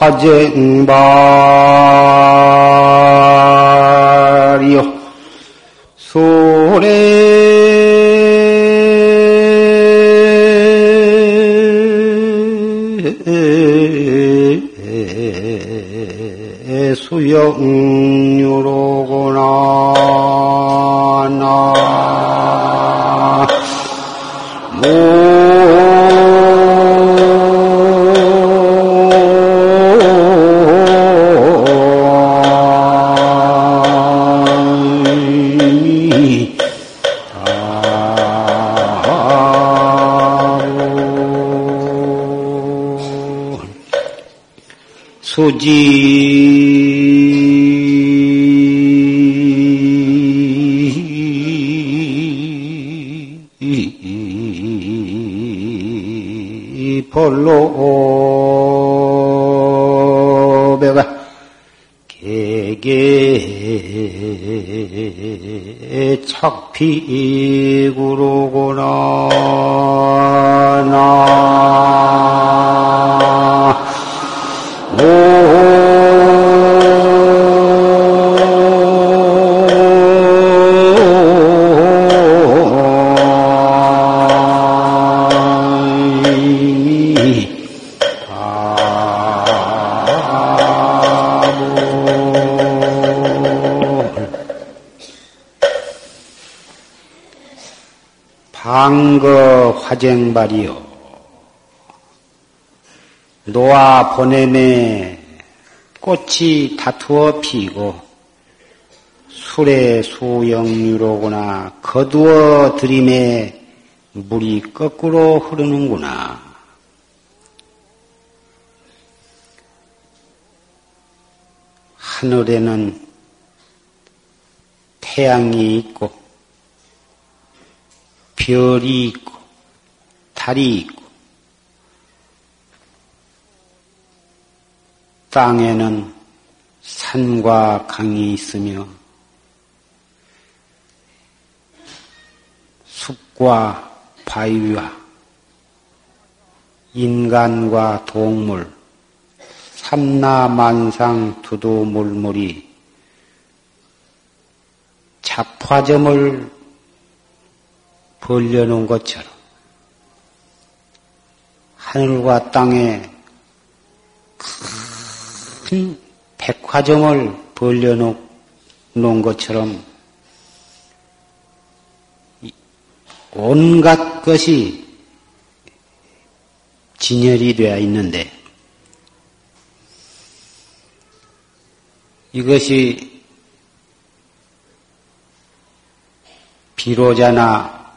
화쟁발 소 방거 화쟁발이요. 노아 보냄에 꽃이 다투어 피고 술의 수영유로구나 거두어 들임에 물이 거꾸로 흐르는구나. 하늘에는 태양이 있고 별이 있고 달이 있고 땅에는 산과 강이 있으며 숲과 바위와 인간과 동물, 삼라만상 두두물물이 잡화점을 벌려놓은 것처럼 하늘과 땅에 큰 백화점을 벌려놓은 것처럼 온갖 것이 진열이 되어 있는데 이것이 비로자나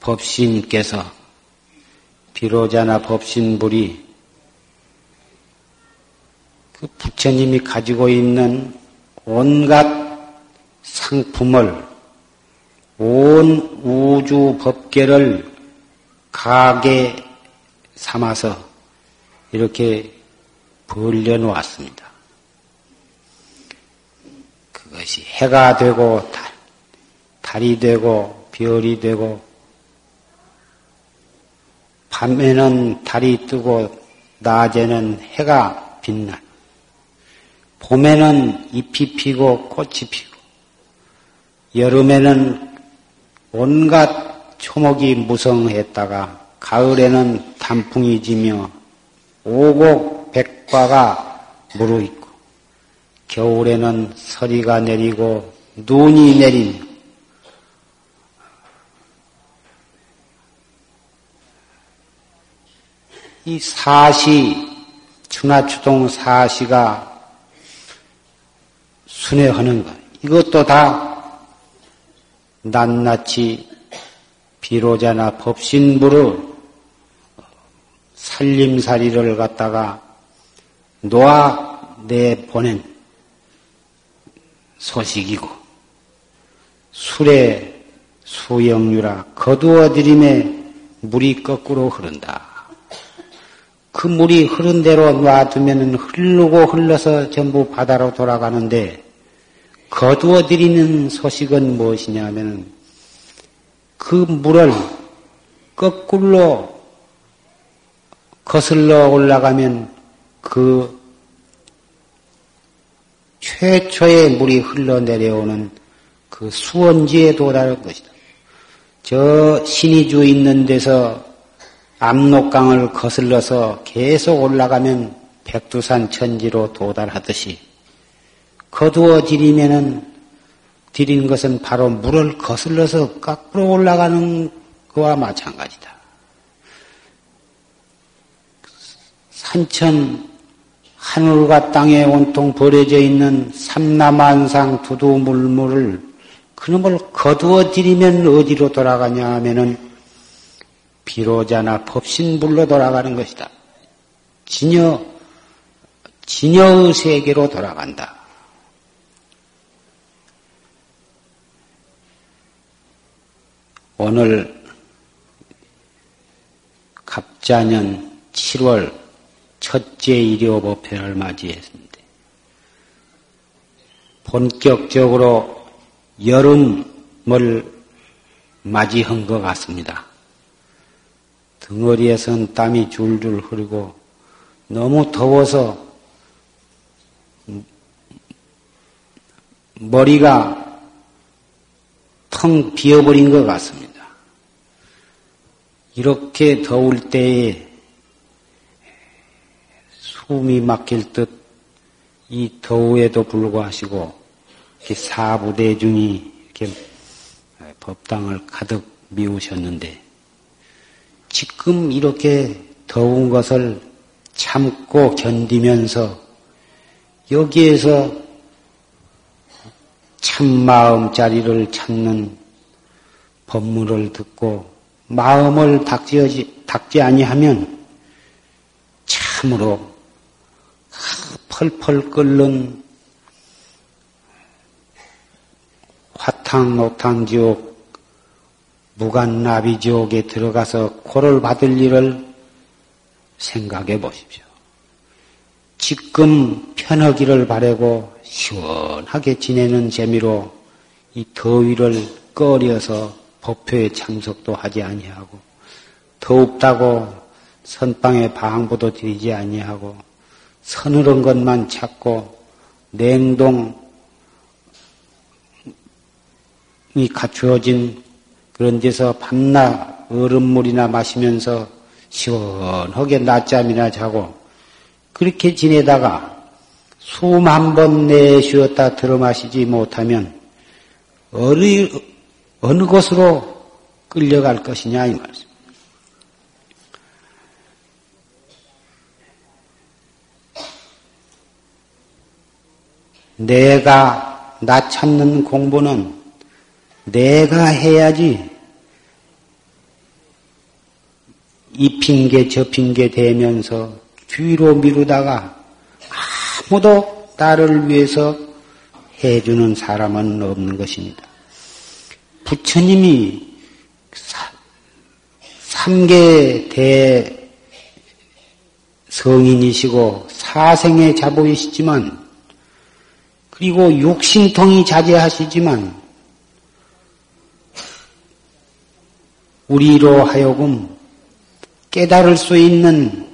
법신께서 비로자나 법신불이 그 부처님이 가지고 있는 온갖 상품을 온 우주 법계를 가게 삼아서 이렇게 벌려놓았습니다. 그것이 해가 되고 달, 달이 되고 별이 되고 밤에는 달이 뜨고 낮에는 해가 빛나. 봄에는 잎이 피고 꽃이 피고 여름에는 온갖 초목이 무성했다가 가을에는 단풍이 지며 오곡 백과가 무르있고 겨울에는 서리가 내리고 눈이 내리며 이 사시 추나추동 사시가 순회하는 것 이것도 다 낱낱이 비로자나 법신부로 살림살이를 갖다가 놓아 내보낸 소식이고 술의 수영유라 거두어 들임에 물이 거꾸로 흐른다. 그 물이 흐른 대로 놔두면 흐르고 흘러서 전부 바다로 돌아가는데 거두어 드리는 소식은 무엇이냐면 그 물을 거꾸로 거슬러 올라가면 그 최초의 물이 흘러내려오는 그 수원지에 도달할 것이다. 저 신이주 있는 데서 압록강을 거슬러서 계속 올라가면 백두산 천지로 도달하듯이 거두어 지리면은 드리는 것은 바로 물을 거슬러서 거꾸로 올라가는 거와 마찬가지다. 산천 하늘과 땅에 온통 버려져 있는 삼남한상 두두물물을 그놈을 거두어 들이면 어디로 돌아가냐 하면은 비로자나 법신불로 돌아가는 것이다. 진여, 진여의 세계로 돌아간다. 오늘 갑자년 7월 첫째 일요 법회를 맞이했습니다. 본격적으로 여름을 맞이한 것 같습니다. 덩어리에선 땀이 줄줄 흐르고 너무 더워서 머리가 텅 비어버린 것 같습니다. 이렇게 더울 때에 숨이 막힐 듯 이 더우에도 불구하시고 사부대중이 이렇게 법당을 가득 미우셨는데 지금 이렇게 더운 것을 참고 견디면서 여기에서 참 마음 자리를 찾는 법문을 듣고 마음을 닥지, 닥지 아니하면 참으로 펄펄 끓는 화탕 노탕 지옥 무간나비 지옥에 들어가서 고를 받을 일을 생각해 보십시오. 지금 편하기를 바라고 시원하게 지내는 재미로 이 더위를 꺼려서 법회에 참석도 하지 아니하고 더웁다고 선방에 방부도 드리지 아니하고 서늘한 것만 찾고 냉동이 갖추어진 그런 데서 밤낮 얼음물이나 마시면서 시원하게 낮잠이나 자고 그렇게 지내다가 숨 한 번 내쉬었다 들어 마시지 못하면 어느, 어느 곳으로 끌려갈 것이냐 이 말씀. 내가 나 찾는 공부는 내가 해야지 이 핑계 저 핑계 대면서 뒤로 미루다가 아무도 나를 위해서 해주는 사람은 없는 것입니다. 부처님이 삼계 대 성인이시고 사생의 자보이시지만 그리고 육신통이 자제하시지만 우리로 하여금 깨달을 수 있는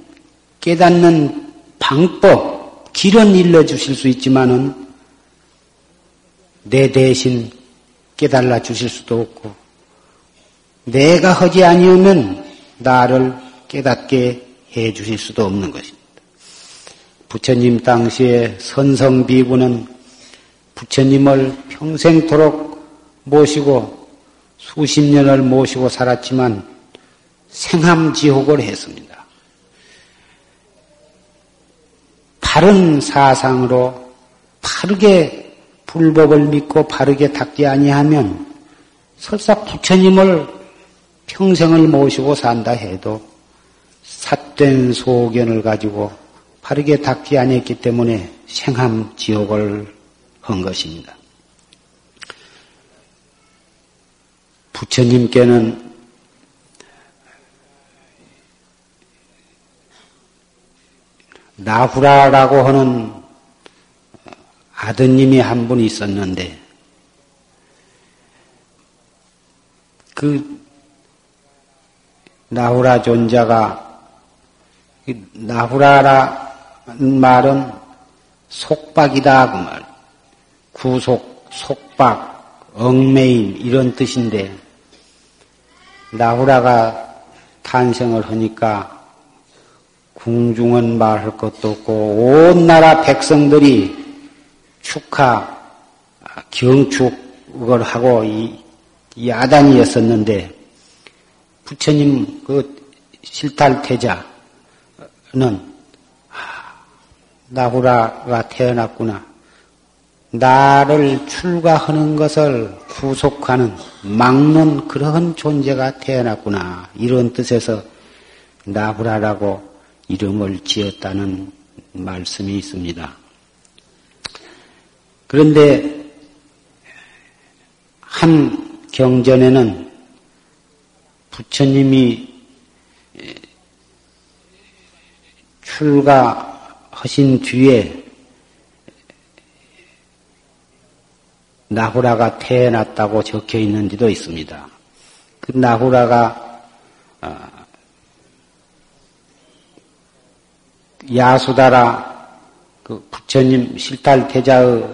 깨닫는 방법, 길은 일러 주실 수 있지만은 내 대신 깨달아 주실 수도 없고 내가 하지 아니하면 나를 깨닫게 해 주실 수도 없는 것입니다. 부처님 당시에 선성비구는 부처님을 평생토록 모시고 수십 년을 모시고 살았지만 생함지옥을 했습니다. 바른 사상으로 바르게 불법을 믿고 바르게 닦지 아니하면 설사 부처님을 평생을 모시고 산다 해도 삿된 소견을 가지고 바르게 닦지 아니했기 때문에 생함 지옥을 한 것입니다. 부처님께는 나후라라고 하는 아드님이 한 분 있었는데 그 나후라 존자가 나후라라는 말은 속박이다 그 말. 구속, 속박, 얽매임 이런 뜻인데 나후라가 탄생을 하니까 궁중은 말할 것도 없고 온 나라 백성들이 축하 경축을 하고 이 야단이었었는데 부처님 그 실탈태자는 나후라가 태어났구나. 나를 출가하는 것을 구속하는, 막는 그런 존재가 태어났구나. 이런 뜻에서 나후라라고 이름을 지었다는 말씀이 있습니다. 그런데 한 경전에는 부처님이 출가하신 뒤에 나후라가 태어났다고 적혀 있는지도 있습니다. 그 나후라가 아, 야수다라 그 부처님 실탈 태자의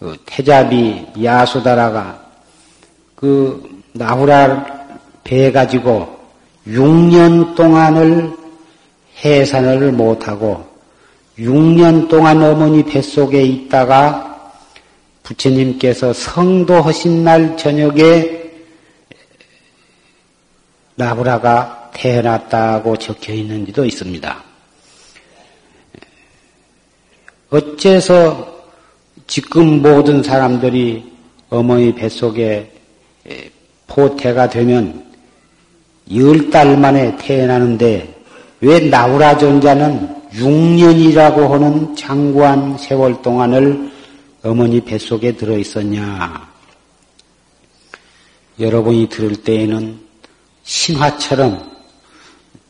그 태자비 야수다라가 그 나후라 배 가지고 6년 동안을 해산을 못하고 6년 동안 어머니 뱃속에 있다가 부처님께서 성도하신 날 저녁에 나브라가 태어났다고 적혀 있는지도 있습니다. 어째서 지금 모든 사람들이 어머니 뱃속에 포태가 되면 열 달 만에 태어나는데 왜 나우라 존자는 6년이라고 하는 장구한 세월 동안을 어머니 뱃속에 들어 있었냐? 여러분이 들을 때에는 신화처럼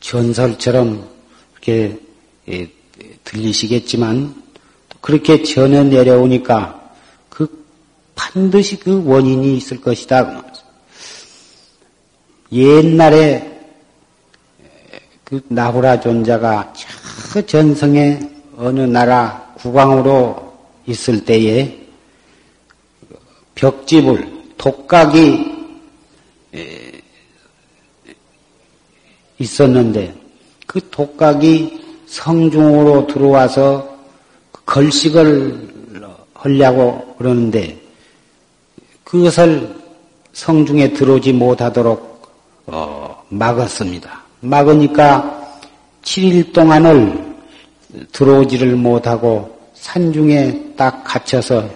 전설처럼 이렇게 예, 들리시겠지만 그렇게 전해 내려오니까 그 반드시 그 원인이 있을 것이다. 옛날에 그 나후라 존자가 저 전성의 어느 나라 국왕으로 있을 때에 벽집을 독각이 있었는데 그 독각이 성중으로 들어와서 걸식을 하려고 그러는데 그것을 성중에 들어오지 못하도록 어, 막았습니다. 막으니까 7일 동안을 들어오지를 못하고 산중에 딱 갇혀서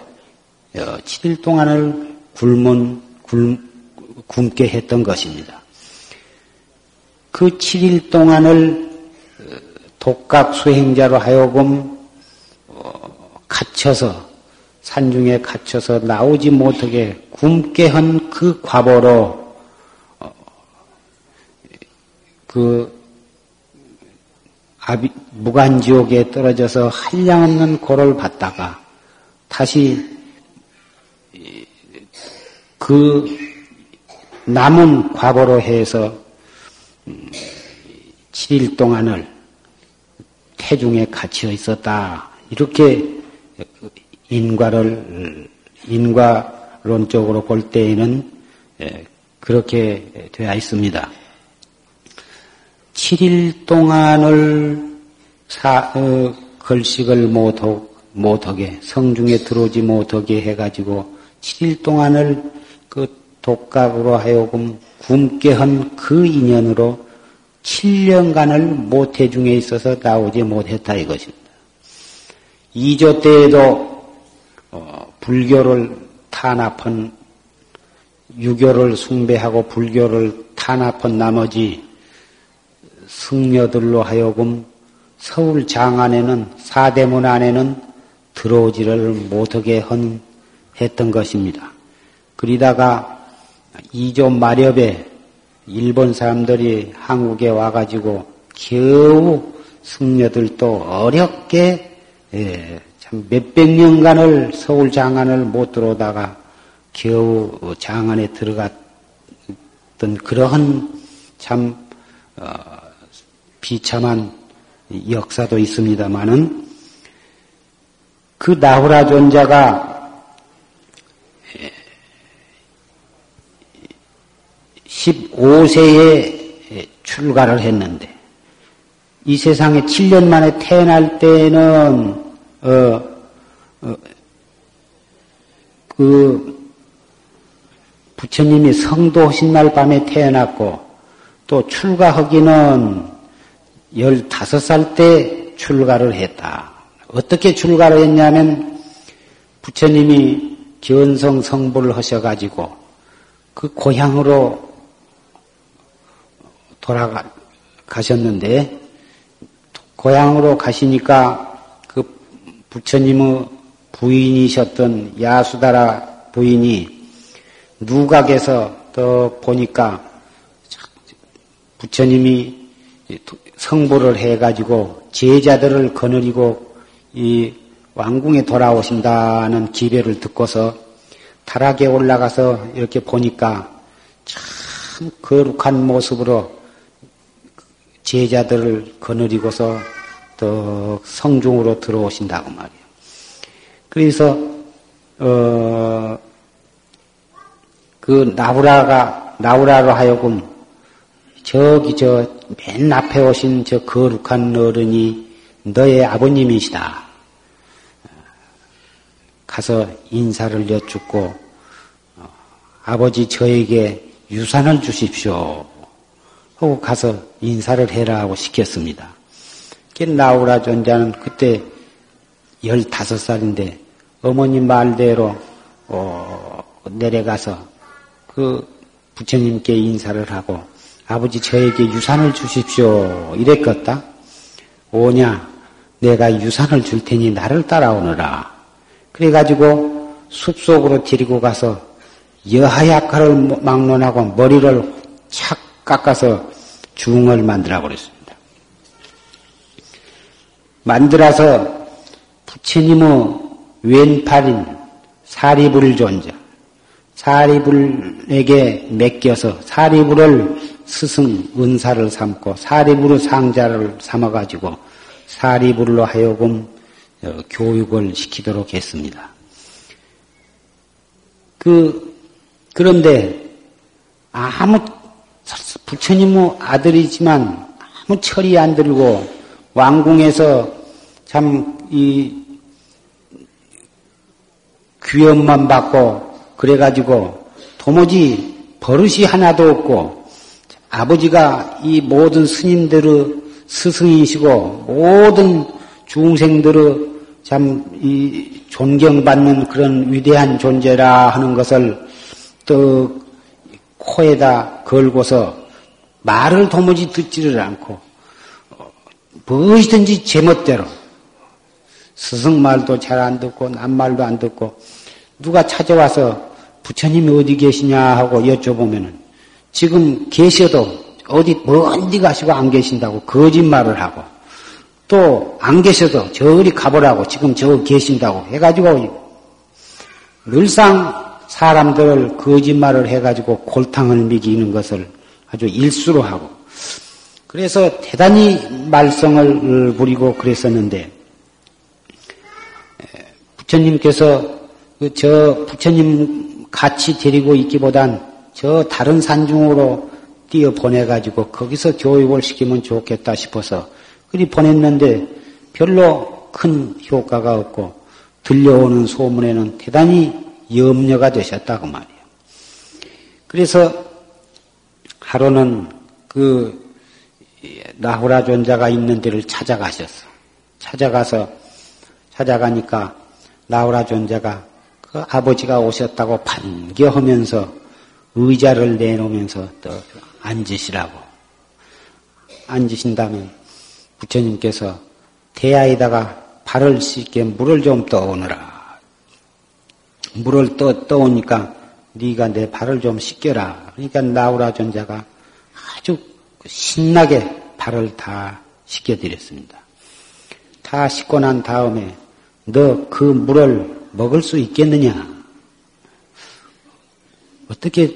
7일 어, 동안을 굶은, 굶, 굶게 했던 것입니다. 그 7일 동안을 어, 독각 수행자로 하여금 어, 갇혀서 산중에 갇혀서 나오지 못하게 굶게 한 그 과보로 그 무간지옥에 떨어져서 한량없는 고를 받다가 다시 그 남은 과보로 해서 7일 동안을 태중에 갇혀 있었다. 이렇게 인과를, 인과론적으로 볼 때에는 예, 그렇게 되어 있습니다. 7일 동안을 사, 어, 걸식을 못하, 못하게, 성중에 들어오지 못하게 해가지고 7일 동안을 그 독각으로 하여금 굶게 한 그 인연으로 7년간을 모태 중에 있어서 나오지 못했다 이것입니다. 2조 때에도 어, 불교를 탄압한 유교를 숭배하고 불교를 탄압한 나머지 승려들로 하여금 서울 장 안에는 사대문 안에는 들어오지를 못하게 한, 했던 것입니다. 그러다가 이조 마렵에 일본 사람들이 한국에 와가지고 겨우 승려들도 어렵게 예, 참 몇백 년간을 서울 장안을 못 들어오다가 겨우 장안에 들어갔던 그러한 참 어, 비참한 역사도 있습니다마는 그 나후라 존자가 15세에 출가를 했는데 이 세상에 7년 만에 태어날 때는 어, 어, 그 부처님이 성도 하신 날 밤에 태어났고 또 출가하기는 15살 때 출가를 했다. 어떻게 출가를 했냐면 부처님이 견성 성불을 하셔가지고 그 고향으로 돌아가셨는데 고향으로 가시니까 그 부처님의 부인이셨던 야수다라 부인이 누각에서 또 보니까 부처님이 성불을 해가지고 제자들을 거느리고 이 왕궁에 돌아오신다는 기배를 듣고서 타락에 올라가서 이렇게 보니까 참 거룩한 모습으로 제자들을 거느리고서 또 성중으로 들어오신다고 말이에요. 그래서 어, 그 나우라가 나우라로 하여금 저기 저 맨 앞에 오신 저 거룩한 어른이 너의 아버님이시다. 가서 인사를 여쭙고 어, 아버지 저에게 유산을 주십시오. 하고 가서 인사를 해라 하고 시켰습니다. 나우라 존자는 그때 15살인데 어머님 말대로 어, 내려가서 그 부처님께 인사를 하고 아버지 저에게 유산을 주십시오 이랬겠다. 오냐 내가 유산을 줄 테니 나를 따라오너라. 그래가지고 숲속으로 데리고 가서 여하약화를 막론하고 머리를 착 깎아서 중을 만들어 버렸습니다. 만들어서 부처님의 왼팔인 사리불 존자, 사리불에게 맡겨서 사리불을 스승 은사를 삼고 사리불의 상자를 삼아가지고 사리불로 하여금 어, 교육을 시키도록 했습니다. 그, 그런데 아무 부처님의 아들이지만 아무 철이 안 들고 왕궁에서 참 이 귀염만 받고 그래가지고 도무지 버릇이 하나도 없고 아버지가 이 모든 스님들의 스승이시고 모든 중생들의 참 이 존경받는 그런 위대한 존재라 하는 것을 또 코에다 걸고서 말을 도무지 듣지를 않고 무엇이든지 제멋대로 스승 말도 잘 안 듣고 남 말도 안 듣고 누가 찾아와서 부처님이 어디 계시냐 하고 여쭤보면은 지금 계셔도 어디 먼데 가시고 안 계신다고 거짓말을 하고 또 안 계셔도 저리 가보라고 지금 저 계신다고 해가지고 늘상 사람들을 거짓말을 해가지고 골탕을 미기는 것을 아주 일수로 하고 그래서 대단히 말썽을 부리고 그랬었는데 부처님께서 그저 부처님 같이 데리고 있기보단 저 다른 산중으로 뛰어 보내가지고 거기서 교육을 시키면 좋겠다 싶어서 그리 보냈는데 별로 큰 효과가 없고 들려오는 소문에는 대단히 염려가 되셨다고 말이에요. 그래서 하루는 그 나후라 존자가 있는 데를 찾아가셨어. 찾아가서 찾아가니까 나후라 존자가 그 아버지가 오셨다고 반겨하면서 의자를 내놓으면서 또 앉으시라고 앉으신다면 부처님께서 대야에다가 발을 씻게 물을 좀 떠오느라 물을 떠, 떠오니까 네가 내 발을 좀 씻겨라. 그러니까 나우라 존자가 아주 신나게 발을 다 씻겨드렸습니다. 다 씻고 난 다음에 너 그 물을 먹을 수 있겠느냐? 어떻게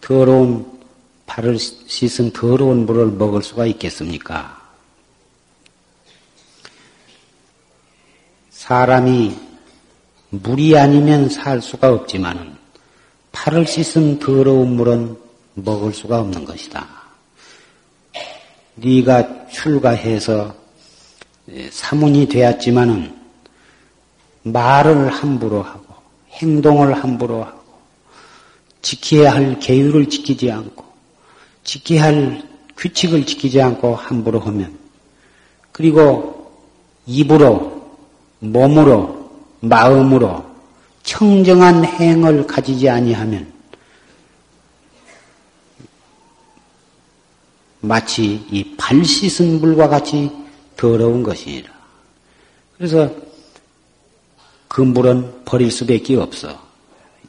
더러운 발을 씻은 더러운 물을 먹을 수가 있겠습니까? 사람이 물이 아니면 살 수가 없지만 팔을 씻은 더러운 물은 먹을 수가 없는 것이다. 네가 출가해서 사문이 되었지만은 말을 함부로 하고 행동을 함부로 하고 지켜야 할 계율을 지키지 않고 지켜야 할 규칙을 지키지 않고 함부로 하면 그리고 입으로 몸으로 마음으로 청정한 행을 가지지 아니하면 마치 이 발 씻은 물과 같이 더러운 것이니라. 그래서 그 물은 버릴 수밖에 없어.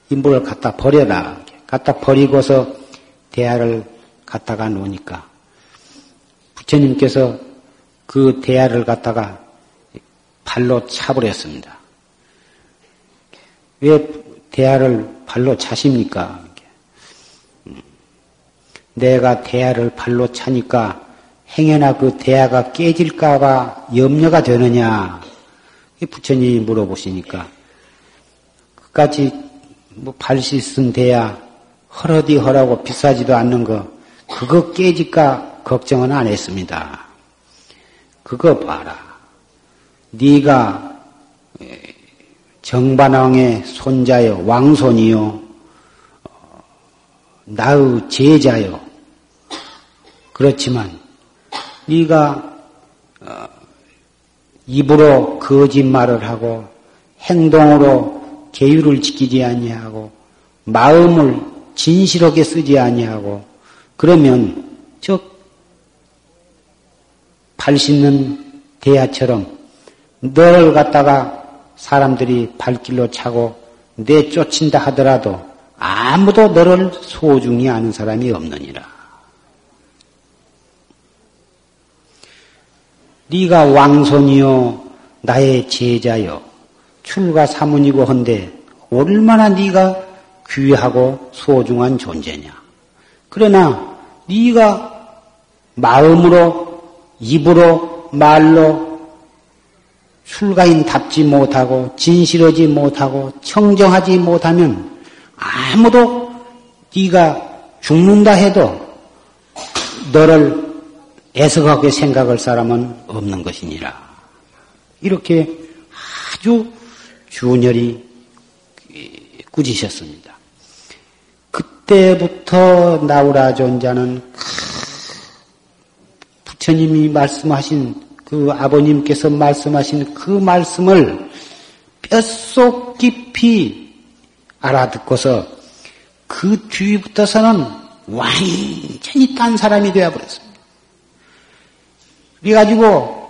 이 물을 갖다 버려라. 갖다 버리고서 대야를 갖다가 놓으니까 부처님께서 그 대야를 갖다가 발로 차버렸습니다. 왜 대야를 발로 차십니까? 음. 내가 대야를 발로 차니까 행여나 그 대야가 깨질까봐 염려가 되느냐? 부처님이 물어보시니까 끝까지 뭐발 씻은 대야 헐어디 헐하고 비싸지도 않는 거 그거 깨질까 걱정은 안 했습니다. 그거 봐라. 네가 정반왕의 손자요 왕손이요 나의 제자요. 그렇지만 네가 어, 입으로 거짓말을 하고 행동으로 계율을 지키지 아니하고 마음을 진실하게 쓰지 아니하고 그러면 저발 씻는 대야처럼 너를 갖다가 사람들이 발길로 차고 내 쫓인다 하더라도 아무도 너를 소중히 아는 사람이 없느니라. 네가 왕손이요 나의 제자요 출가 사문이고 한데 얼마나 네가 귀하고 소중한 존재냐. 그러나 네가 마음으로 입으로 말로 출가인답지 못하고 진실하지 못하고 청정하지 못하면 아무도 네가 죽는다 해도 너를 애석하게 생각할 사람은 없는 것이니라. 이렇게 아주 준열이 꾸짖으셨습니다. 그때부터 나우라 존자는 부처님이 말씀하신 그 아버님께서 말씀하신 그 말씀을 뼛속 깊이 알아듣고서 그 뒤부터서는 완전히 딴 사람이 되어버렸습니다. 그래가지고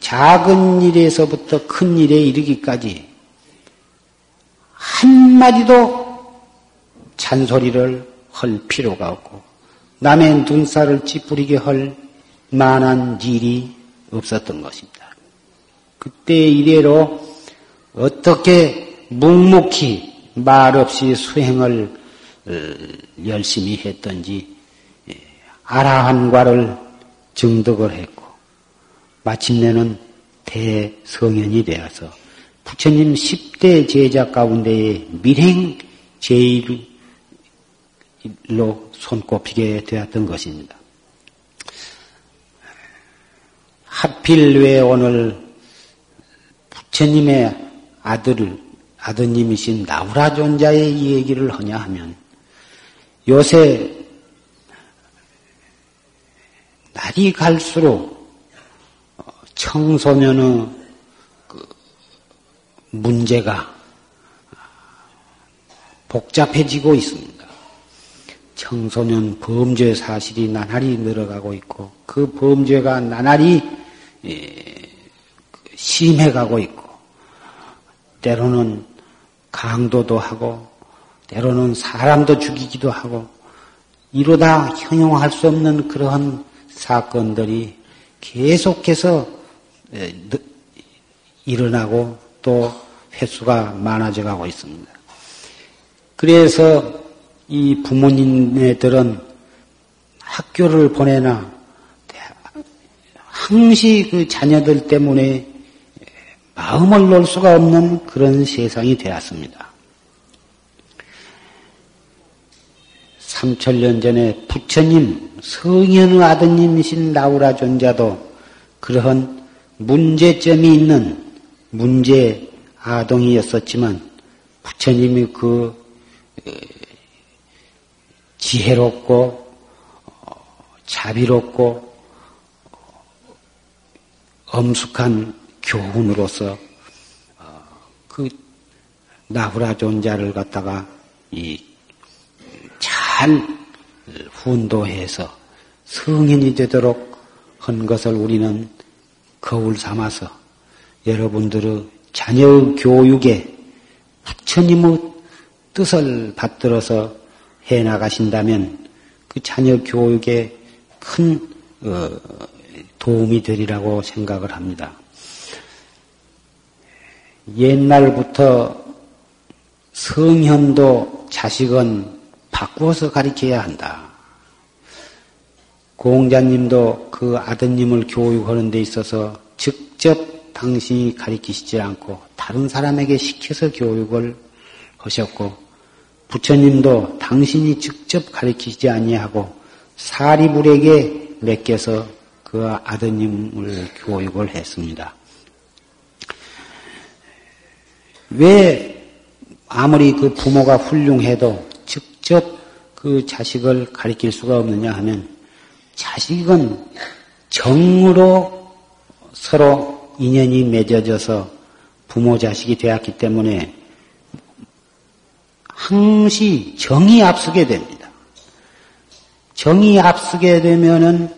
작은 일에서부터 큰 일에 이르기까지 한마디도 잔소리를 할 필요가 없고 남의 눈살을 찌푸리게 할 만한 일이 없었던 것입니다. 그때 이래로 어떻게 묵묵히 말없이 수행을 어, 열심히 했던지 예, 아라한과를 증득을 했고 마침내는 대성현이 되어서 부처님 10대 제자 가운데에 밀행 제일 로 손꼽히게 되었던 것입니다. 하필 왜 오늘 부처님의 아들, 아드님이신 나우라 존자의 이 얘기를 하냐 하면 요새 날이 갈수록 청소년의 그 문제가 복잡해지고 있습니다. 청소년 범죄 사실이 나날이 늘어가고 있고 그 범죄가 나날이 예, 심해가고 있고 때로는 강도도 하고 때로는 사람도 죽이기도 하고 이러다 형용할 수 없는 그러한 사건들이 계속해서 일어나고 또 횟수가 많아져 가고 있습니다. 그래서 이 부모님들은 학교를 보내나 항시 그 자녀들 때문에 마음을 놓을 수가 없는 그런 세상이 되었습니다. 3천년 전에 부처님, 성현의 아드님이신 나우라 존자도 그러한 문제점이 있는 문제 아동이었었지만 부처님이 그 지혜롭고 자비롭고 엄숙한 교훈으로서 그 나후라 존자를 갖다가 잘 훈도해서 성인이 되도록 한 것을 우리는 거울 삼아서 여러분들의 자녀 교육에 부처님의 뜻을 받들어서 해 나가신다면 그 자녀 교육에 큰 어, 도움이 되리라고 생각을 합니다. 옛날부터 성현도 자식은 바꾸어서 가르쳐야 한다. 공자님도 그 아드님을 교육하는 데 있어서 직접 당신이 가르치시지 않고 다른 사람에게 시켜서 교육을 하셨고 부처님도 당신이 직접 가르치지 아니하고 사리불에게 맡겨서 그 아드님을 교육을 했습니다. 왜 아무리 그 부모가 훌륭해도 직접 그 자식을 가리킬 수가 없느냐 하면 자식은 정으로 서로 인연이 맺어져서 부모 자식이 되었기 때문에 항시 정이 앞서게 됩니다. 정이 앞서게 되면은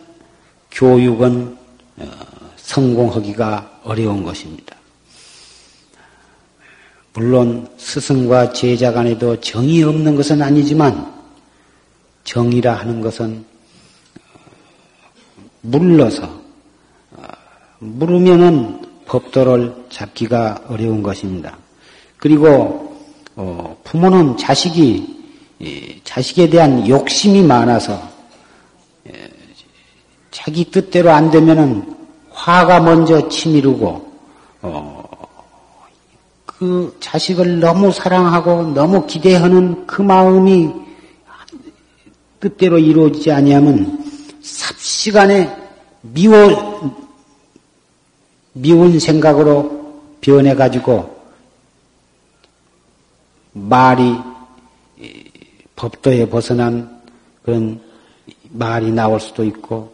교육은 어, 성공하기가 어려운 것입니다. 물론 스승과 제자 간에도 정이 없는 것은 아니지만 정이라 하는 것은 물러서 어, 물으면은 법도를 잡기가 어려운 것입니다. 그리고 어, 부모는 자식이 자식에 대한 욕심이 많아서 자기 뜻대로 안 되면은 화가 먼저 치밀고 어, 그 자식을 너무 사랑하고 너무 기대하는 그 마음이 뜻대로 이루어지지 아니하면 삽시간에 미워 미운 생각으로 변해 가지고 말이 법도에 벗어난 그런 말이 나올 수도 있고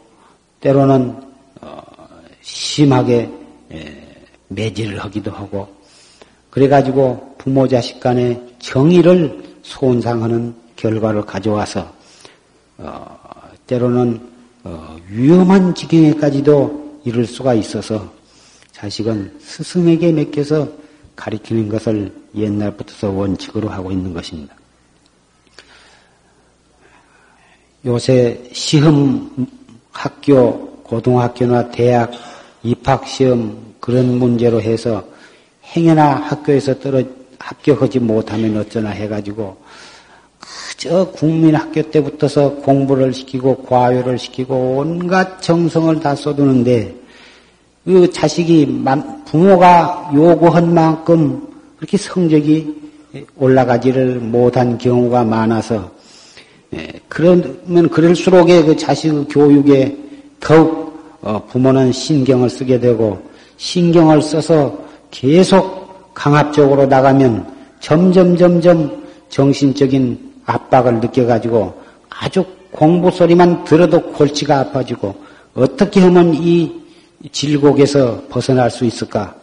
때로는 어, 심하게 매질을 하기도 하고 그래가지고 부모 자식 간의 정의를 손상하는 결과를 가져와서 어, 때로는 어, 위험한 지경에까지도 이를 수가 있어서 자식은 스승에게 맡겨서 가리키는 것을 옛날부터 원칙으로 하고 있는 것입니다. 요새 시험 학교, 고등학교나 대학 입학 시험 그런 문제로 해서 행여나 학교에서 떨어 합격하지 못하면 어쩌나 해가지고 그저 국민학교 때부터서 공부를 시키고 과외를 시키고 온갖 정성을 다 쏟우는데 그 자식이 부모가 요구한 만큼 그렇게 성적이 올라가지를 못한 경우가 많아서 예, 그러면 그럴수록에 그 자식 교육에 더욱 어, 부모는 신경을 쓰게 되고 신경을 써서 계속 강압적으로 나가면 점점 점점 정신적인 압박을 느껴가지고 아주 공부 소리만 들어도 골치가 아파지고 어떻게 하면 이 질곡에서 벗어날 수 있을까?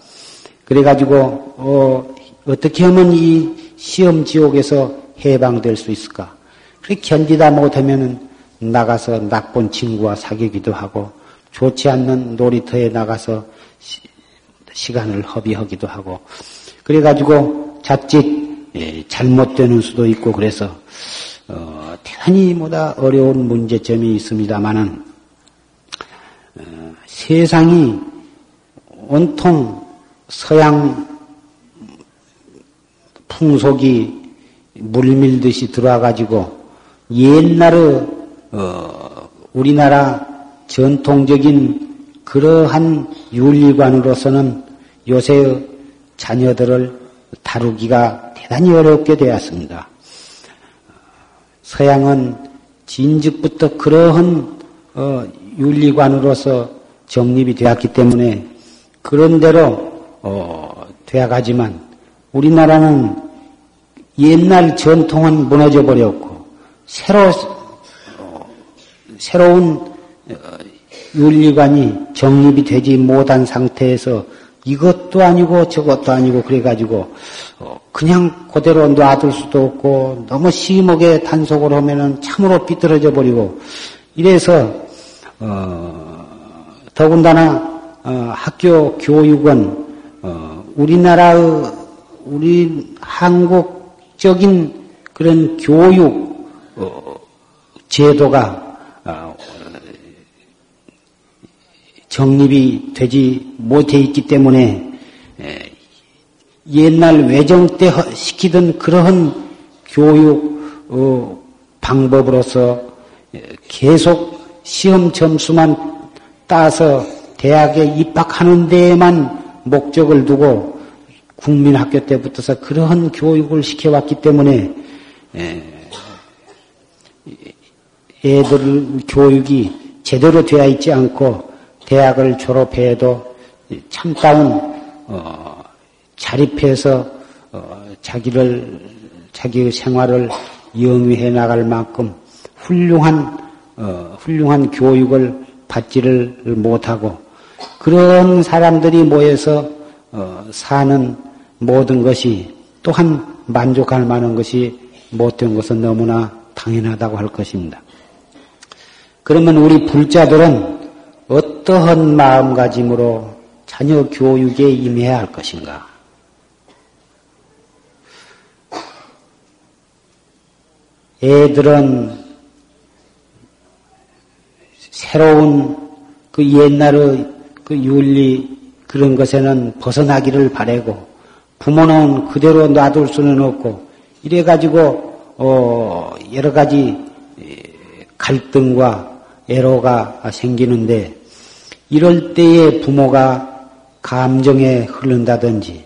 그래가지고 어, 어떻게 하면 이 시험 지옥에서 해방될 수 있을까? 그렇게 견디다 못하면 나가서 나쁜 친구와 사귀기도 하고 좋지 않는 놀이터에 나가서 시 간을 허비하기도 하고 그래가지고 자칫 예, 잘못되는 수도 있고 그래서 어, 대단히 보다 어려운 문제점이 있습니다만은 어, 세상이 온통 서양 풍속이 물밀듯이 들어와가지고 옛날의 어, 우리나라 전통적인 그러한 윤리관으로서는 요새의 자녀들을 다루기가 대단히 어렵게 되었습니다. 서양은 진즉부터 그러한 어, 윤리관으로서 정립이 되었기 때문에 그런 대로 어, 되어가지만 우리나라는 옛날 전통은 무너져 버렸고 새로 어, 새로운 어, 윤리관이 정립이 되지 못한 상태에서 이것도 아니고 저것도 아니고 그래가지고 어, 그냥 그대로 놔둘 수도 없고 너무 심하게 단속을 하면은 참으로 삐뚤어져 버리고 이래서 어, 더군다나 어, 학교 교육은 어, 우리나라의 우리 한국 적인 그런 교육 어, 제도가 어, 정립이 되지 못해 있기 때문에 옛날 외정 때 시키던 그러한 교육 어, 방법으로서 계속 시험 점수만 따서 대학에 입학하는 데에만 목적을 두고 국민학교 때부터서 그러한 교육을 시켜왔기 때문에 애들 교육이 제대로 되어 있지 않고 대학을 졸업해도 참다운 어, 자립해서 어, 자기를 자기의 생활을 영위해 나갈 만큼 훌륭한 어, 훌륭한 교육을 받지를 못하고 그런 사람들이 모여서 어, 사는 모든 것이 또한 만족할 만한 것이 못된 것은 너무나 당연하다고 할 것입니다. 그러면 우리 불자들은 어떠한 마음가짐으로 자녀 교육에 임해야 할 것인가? 애들은 새로운 그 옛날의 그 윤리 그런 것에는 벗어나기를 바라고 부모는 그대로 놔둘 수는 없고 이래 가지고 어 여러 가지 갈등과 애로가 생기는데 이럴 때에 부모가 감정에 흐른다든지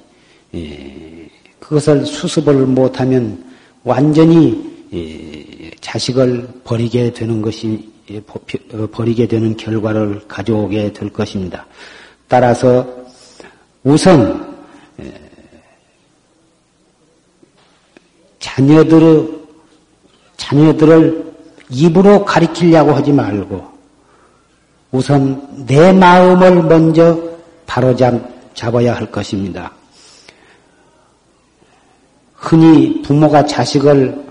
예, 그것을 수습을 못하면 완전히 예, 자식을 버리게 되는 것이 예, 어, 버리게 되는 결과를 가져오게 될 것입니다. 따라서 우선 자녀들의 자녀들을 입으로 가리키려고 하지 말고 우선 내 마음을 먼저 바로 잡아야 할 것입니다. 흔히 부모가 자식을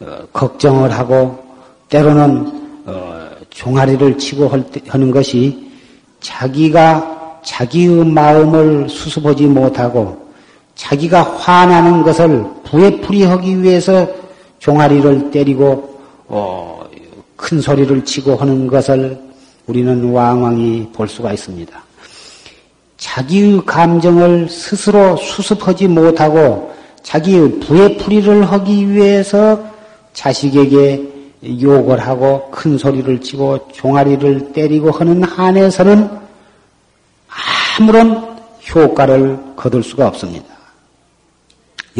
어, 걱정을 하고 때로는 어, 종아리를 치고 하는 것이 자기가 자기의 마음을 수습하지 못하고 자기가 화나는 것을 부에풀이하기 위해서 종아리를 때리고 어, 큰 소리를 치고 하는 것을 우리는 왕왕히 볼 수가 있습니다. 자기의 감정을 스스로 수습하지 못하고 자기의 부의풀이를 하기 위해서 자식에게 욕을 하고 큰 소리를 치고 종아리를 때리고 하는 한에서는 아무런 효과를 거둘 수가 없습니다.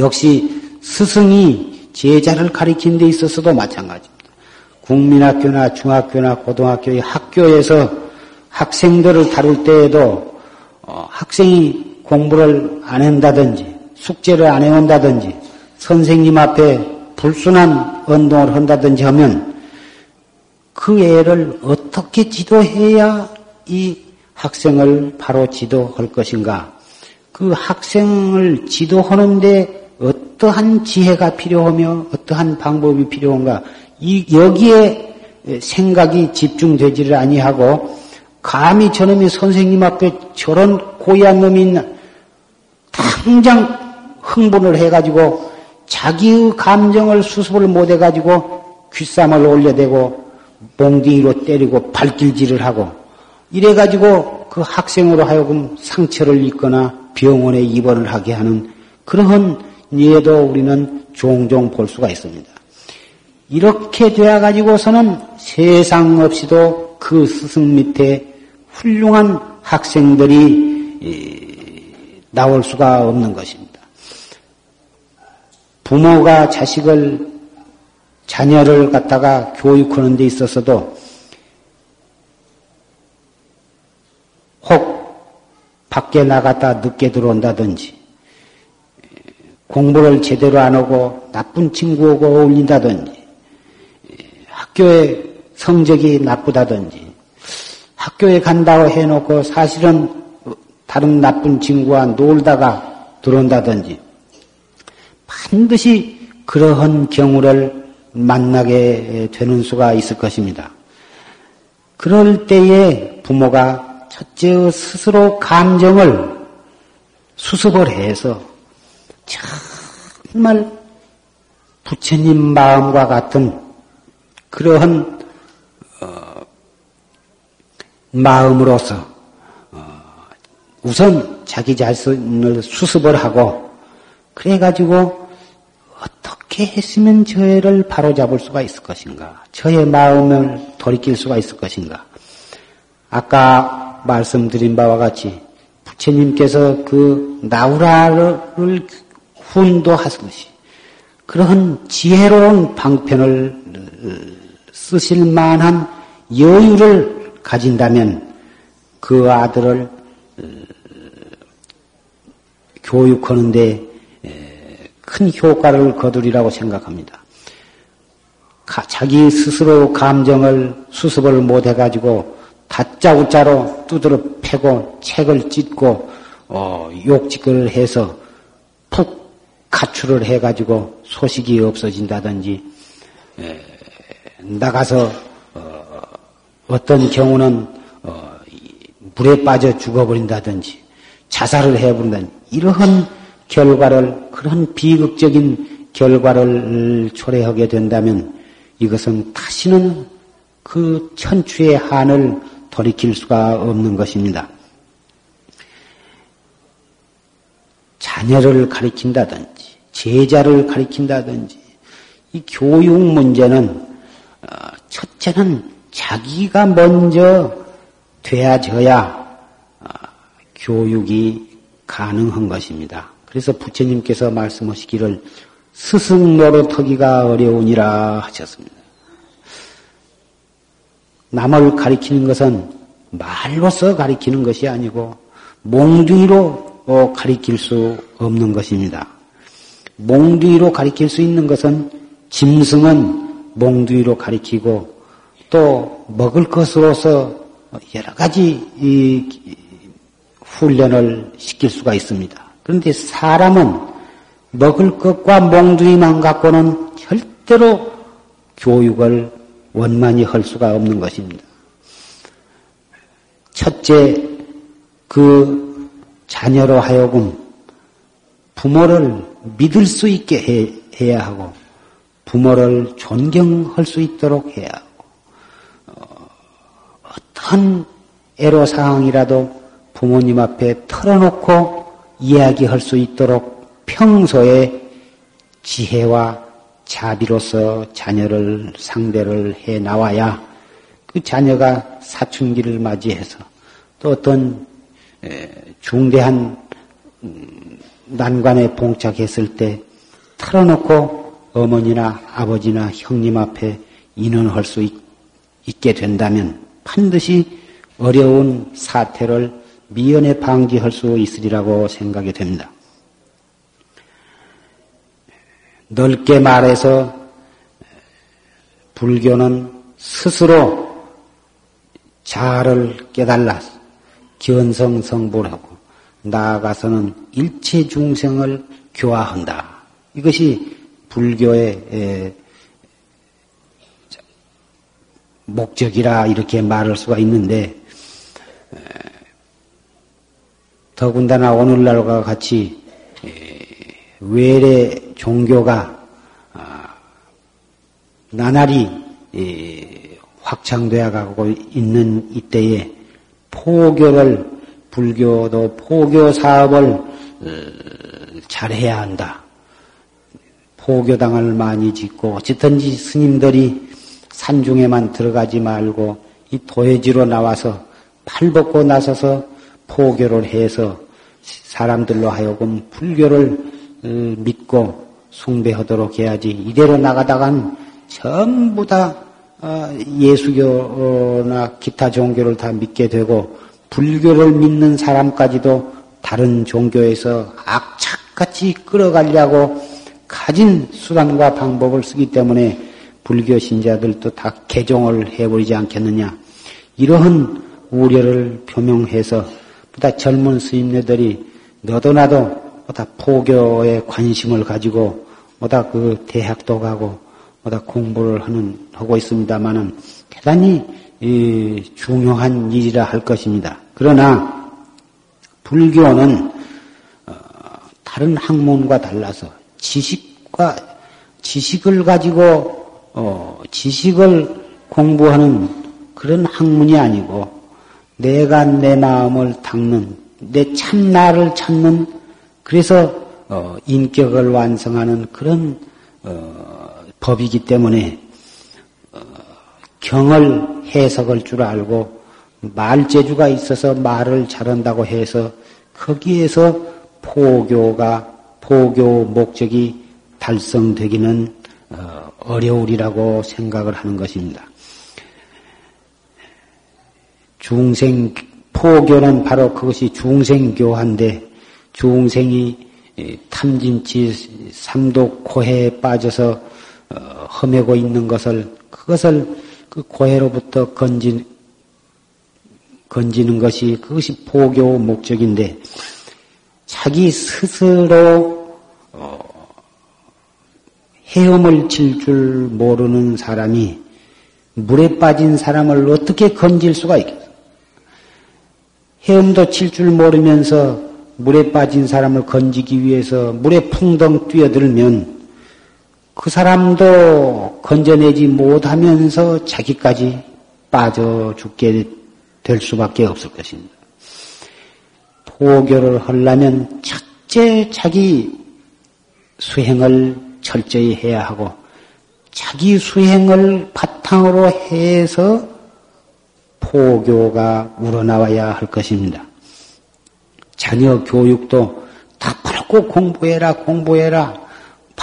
역시 스승이 제자를 가리킨 데 있어서도 마찬가지입니다. 국민학교나 중학교나 고등학교의 학교에서 학생들을 다룰 때에도 어, 학생이 공부를 안 한다든지 숙제를 안 해온다든지 선생님 앞에 불순한 운동을 한다든지 하면 그 애를 어떻게 지도해야 이 학생을 바로 지도할 것인가? 그 학생을 지도하는데 어떠한 지혜가 필요하며 어떠한 방법이 필요한가? 이, 여기에 생각이 집중되지를 아니하고 감히 저놈이 선생님 앞에 저런 고얀 놈이 당장 흥분을 해가지고 자기의 감정을 수습을 못해가지고 귓삼을 올려대고 몽둥이로 때리고 발길질을 하고 이래가지고 그 학생으로 하여금 상처를 입거나 병원에 입원을 하게 하는 그러한 예도 우리는 종종 볼 수가 있습니다. 이렇게 되어 가지고서는 세상 없이도 그 스승 밑에 훌륭한 학생들이 나올 수가 없는 것입니다. 부모가 자식을 자녀를 갖다가 교육하는 데 있어서도 혹 밖에 나갔다 늦게 들어온다든지 공부를 제대로 안 하고 나쁜 친구하고 어울린다든지 학교에 성적이 나쁘다든지 학교에 간다고 해놓고 사실은 다른 나쁜 친구와 놀다가 들어온다든지 반드시 그러한 경우를 만나게 되는 수가 있을 것입니다. 그럴 때에 부모가 첫째 스스로 감정을 수습을 해서 정말 부처님 마음과 같은 그러한 어, 마음으로서 어, 우선 자기 자신을 수습을 하고 그래가지고 어떻게 했으면 저애를 바로잡을 수가 있을 것인가? 저의 마음을 돌이킬 수가 있을 것인가? 아까 말씀드린 바와 같이 부처님께서 그 나우라를 훈도하듯이 그러한 지혜로운 방편을 쓰실 만한 여유를 가진다면 그 아들을 교육하는데 큰 효과를 거두리라고 생각합니다. 자기 스스로 감정을 수습을 못해가지고 다짜고짜로 두드러 패고 책을 찢고 어, 욕짓을 해서 푹 가출을 해가지고 소식이 없어진다든지 에, 나가서 어, 떤 경우는 어, 물에 빠져 죽어버린다든지 자살을 해버린다든지 이러한 결과를 그런 비극적인 결과를 초래하게 된다면 이것은 다시는 그 천추의 한을 돌이킬 수가 없는 것입니다. 자녀를 가리킨다든지 제자를 가리킨다든지 이 교육 문제는 어, 첫째는 자기가 먼저 돼야져야 어, 교육이 가능한 것입니다. 그래서 부처님께서 말씀하시기를 스승 노릇하기가 어려우니라 하셨습니다. 남을 가리키는 것은 말로서 가리키는 것이 아니고 몽둥이로 어, 가리킬 수 없는 것입니다. 몽둥이로 가리킬 수 있는 것은 짐승은 몽둥이로 가리키고 또 먹을 것으로서 여러 가지 훈련을 시킬 수가 있습니다. 그런데 사람은 먹을 것과 몽둥이만 갖고는 절대로 교육을 원만히 할 수가 없는 것입니다. 첫째, 그 자녀로 하여금 부모를 믿을 수 있게 해, 해야 하고, 부모를 존경할 수 있도록 해야 하고, 어, 어떤 애로 사항이라도 부모님 앞에 털어놓고 이야기할 수 있도록 평소에 지혜와 자비로서 자녀를 상대를 해 나와야 그 자녀가 사춘기를 맞이해서 또 어떤 중대한 음, 난관에 봉착했을 때 털어놓고 어머니나 아버지나 형님 앞에 인원할 수 있, 게 된다면 반드시 어려운 사태를 미연에 방지할 수 있으리라고 생각이 됩니다. 넓게 말해서 불교는 스스로 자아를 깨달아 견성성불하고 나아가서는 일체 중생을 교화한다. 이것이 불교의 목적이라 이렇게 말할 수가 있는데 더군다나 오늘날과 같이 외래 종교가 아, 나날이 확장되어 가고 있는 이때에 포교를 불교도 포교 사업을 어, 잘해야 한다. 포교당을 많이 짓고 어쨌든지 스님들이 산중에만 들어가지 말고 이 도해지로 나와서 팔 벗고 나서서 포교를 해서 사람들로 하여금 불교를 어, 믿고 숭배하도록 해야지 이대로 나가다간 전부 다 어, 예수교나 기타 종교를 다 믿게 되고 불교를 믿는 사람까지도 다른 종교에서 악착같이 끌어가려고 가진 수단과 방법을 쓰기 때문에 불교 신자들도 다 개종을 해버리지 않겠느냐. 이러한 우려를 표명해서 보다 젊은 스님네들이 너도 나도 보다 포교에 관심을 가지고 보다 그 대학도 가고 보다 공부를 하는 하고 있습니다만은 대단히 중요한 일이라 할 것입니다. 그러나 불교는 어, 다른 학문과 달라서 지식과 지식을 가지고 어, 지식을 공부하는 그런 학문이 아니고 내가 내 마음을 닦는 내 참 나를 찾는 그래서 어, 인격을 완성하는 그런 어, 법이기 때문에 어, 경을 해석할 줄 알고 말재주가 있어서 말을 잘한다고 해서 거기에서 포교가 포교 목적이 달성되기는 어, 어려우리라고 생각을 하는 것입니다. 중생 포교는 바로 그것이 중생교한데 중생이 탐진치 삼독 고해에 빠져서 어, 험해고 있는 것을 그것을 그 고해로부터 건진 건지는 것이 그것이 포교 목적인데 자기 스스로 어, 헤엄을 칠 줄 모르는 사람이 물에 빠진 사람을 어떻게 건질 수가 있겠어? 헤엄도 칠 줄 모르면서 물에 빠진 사람을 건지기 위해서 물에 풍덩 뛰어들면 그 사람도 건져내지 못하면서 자기까지 빠져 죽게 될 수밖에 없을 것입니다. 포교를 하려면 첫째 자기 수행을 철저히 해야 하고 자기 수행을 바탕으로 해서 포교가 우러나와야 할 것입니다. 자녀 교육도 다 팔고 공부해라, 공부해라.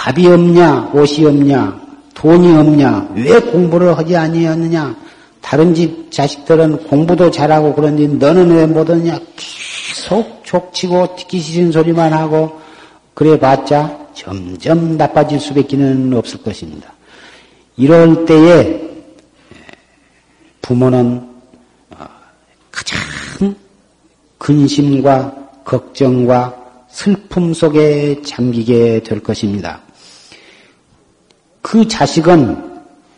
밥이 없냐, 옷이 없냐, 돈이 없냐, 왜 공부를 하지 아니하느냐? 다른 집 자식들은 공부도 잘하고 그런데 너는 왜 못하느냐? 계속 족치고 듣기 싫은 소리만 하고 그래 봤자 점점 나빠질 수밖에 없을 것입니다. 이럴 때에 부모는 어, 가장 근심과 걱정과 슬픔 속에 잠기게 될 것입니다. 그 자식은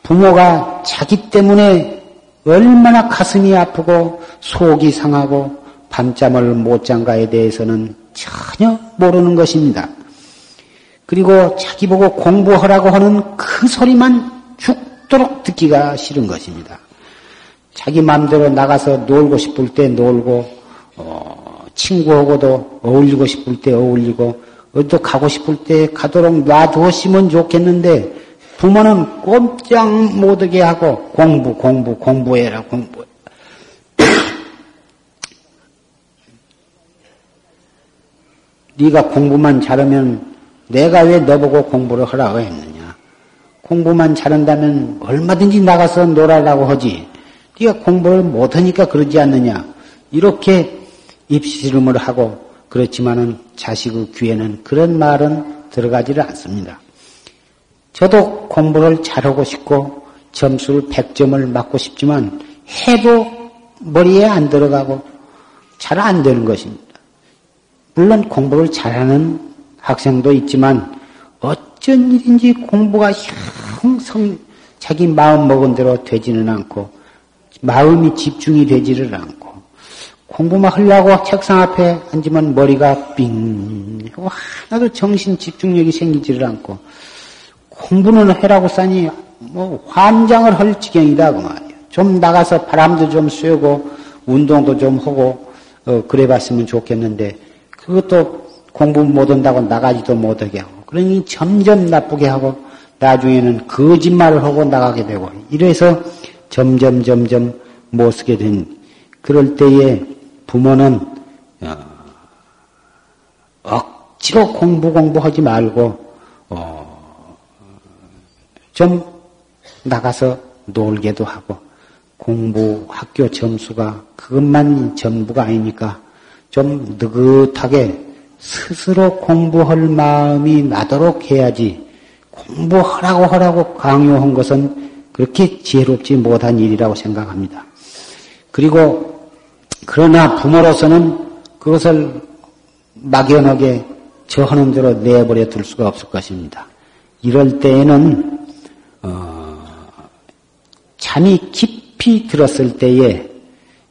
부모가 자기 때문에 얼마나 가슴이 아프고 속이 상하고 밤잠을 못 잔가에 대해서는 전혀 모르는 것입니다. 그리고 자기 보고 공부하라고 하는 그 소리만 죽도록 듣기가 싫은 것입니다. 자기 마음대로 나가서 놀고 싶을 때 놀고 어, 친구하고도 어울리고 싶을 때 어울리고 어디도 가고 싶을 때 가도록 놔두었으면 좋겠는데 부모는 꼼짝 못하게 하고 공부 공부 공부해라 공부. 네가 공부만 잘하면 내가 왜 너보고 공부를 하라고 했느냐? 공부만 잘한다면 얼마든지 나가서 놀아라고 하지. 네가 공부를 못하니까 그러지 않느냐? 이렇게 입시름을 하고 그렇지만은 자식의 귀에는 그런 말은 들어가지를 않습니다. 저도 공부를 잘하고 싶고 점수를 100점을 맞고 싶지만 해도 머리에 안 들어가고 잘 안 되는 것입니다. 물론 공부를 잘하는 학생도 있지만 어쩐 일인지 공부가 형성 자기 마음 먹은 대로 되지는 않고 마음이 집중이 되지를 않고 공부만 하려고 책상 앞에 앉으면 머리가 삥 하나도 정신 집중력이 생기지를 않고 공부는 해라고 싸니 뭐 환장을 할 지경이다 그 말이야. 좀 나가서 바람도 좀 쐬고 운동도 좀 하고 어, 그래 봤으면 좋겠는데 그것도 공부 못한다고 나가지도 못하게 하고 그러니 점점 나쁘게 하고 나중에는 거짓말을 하고 나가게 되고 이래서 점점 점점 못 쓰게 된 그럴 때에 부모는 어, 억지로 공부 공부하지 말고 어, 좀 나가서 놀게도 하고 공부 학교 점수가 그것만 전부가 아니니까 좀 느긋하게 스스로 공부할 마음이 나도록 해야지 공부하라고 하라고 강요한 것은 그렇게 지혜롭지 못한 일이라고 생각합니다. 그리고 그러나 부모로서는 그것을 막연하게 저 하는 대로 내버려 둘 수가 없을 것입니다. 이럴 때에는 어, 잠이 깊이 들었을 때에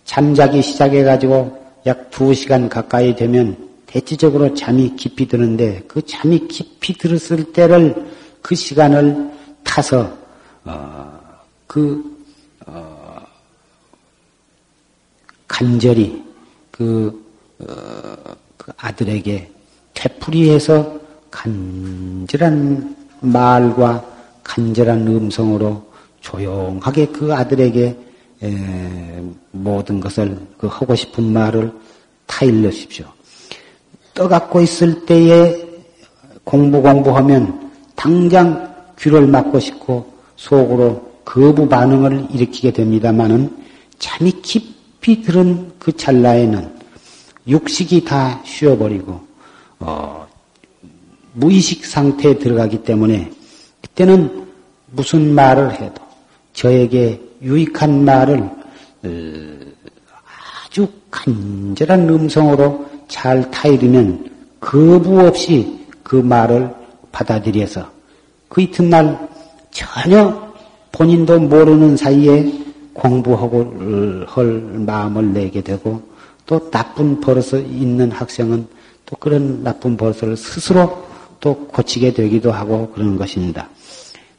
잠자기 시작해가지고 약 두 시간 가까이 되면 대체적으로 잠이 깊이 드는데 그 잠이 깊이 들었을 때를 그 시간을 타서 어, 그 어, 간절히 그, 어, 그 아들에게 되풀이해서 간절한 말과 간절한 음성으로 조용하게 그 아들에게 에, 모든 것을 그 하고 싶은 말을 타 일러 십시오. 떠갖고 있을 때에 공부 공부하면 당장 귀를 막고 싶고 속으로 거부 반응을 일으키게 됩니다마는 잠이 깊이 들은 그 찰나에는 육식이 다 쉬어버리고 어, 무의식 상태에 들어가기 때문에 그때는 무슨 말을 해도 저에게 유익한 말을 어, 아주 간절한 음성으로 잘 타이르면 거부 없이 그 말을 받아들여서 그 이튿날 전혀 본인도 모르는 사이에 공부하고 할 마음을 내게 되고 또 나쁜 버릇이 있는 학생은 또 그런 나쁜 버릇을 스스로 또 고치게 되기도 하고 그러는 것입니다.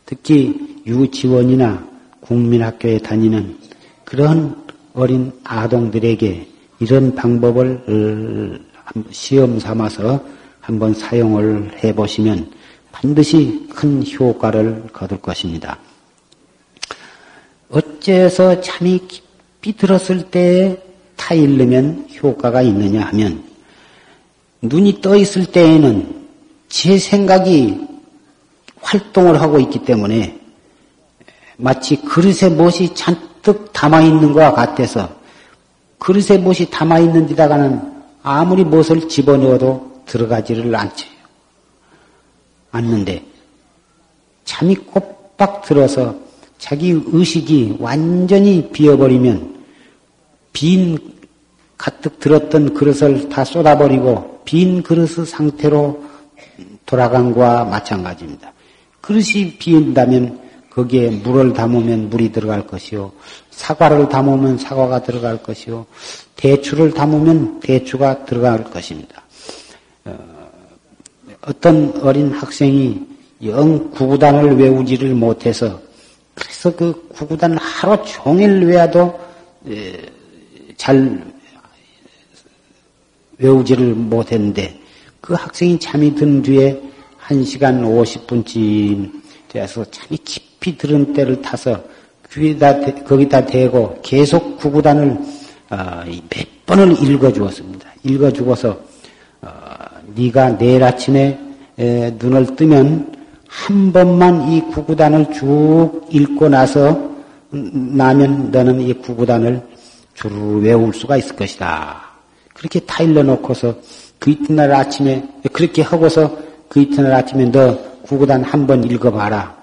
특히 유치원이나 국민학교에 다니는 그런 어린 아동들에게 이런 방법을 어, 시험 삼아서 한번 사용을 해보시면 반드시 큰 효과를 거둘 것입니다. 어째서 잠이 깊이 들었을 때 타일르면 효과가 있느냐 하면 눈이 떠 있을 때에는 제 생각이 활동을 하고 있기 때문에 마치 그릇에 못이 잔뜩 담아 있는 것과 같아서 그릇에 못이 담아 있는 데다가는 아무리 못을 집어넣어도 들어가지를 않죠. 않는데 잠이 꼬박 들어서 자기 의식이 완전히 비어버리면 빈 가득 들었던 그릇을 다 쏟아버리고 빈 그릇의 상태로 돌아간 것과 마찬가지입니다. 그릇이 비인다면 거기에 물을 담으면 물이 들어갈 것이요. 사과를 담으면 사과가 들어갈 것이요. 대추를 담으면 대추가 들어갈 것입니다. 어, 어떤 어린 학생이 영 구구단을 외우지를 못해서 그래서 그 구구단 하루 종일 외워도 잘 외우지를 못했는데 그 학생이 잠이 든 뒤에 1시간 50분쯤 돼서 잠이 깊 때를 타서 귀에다 거기다 대고 계속 구구단을 어, 몇 번을 읽어주었습니다. 읽어주고서 어, 네가 내일 아침에 눈을 뜨면 한 번만 이 구구단을 쭉 읽고 나서 나면 너는 이 구구단을 주르 외울 수가 있을 것이다. 그렇게 타일러 놓고서 그 이튿날 아침에 그렇게 하고서 그 이튿날 아침에 너 구구단 한 번 읽어봐라.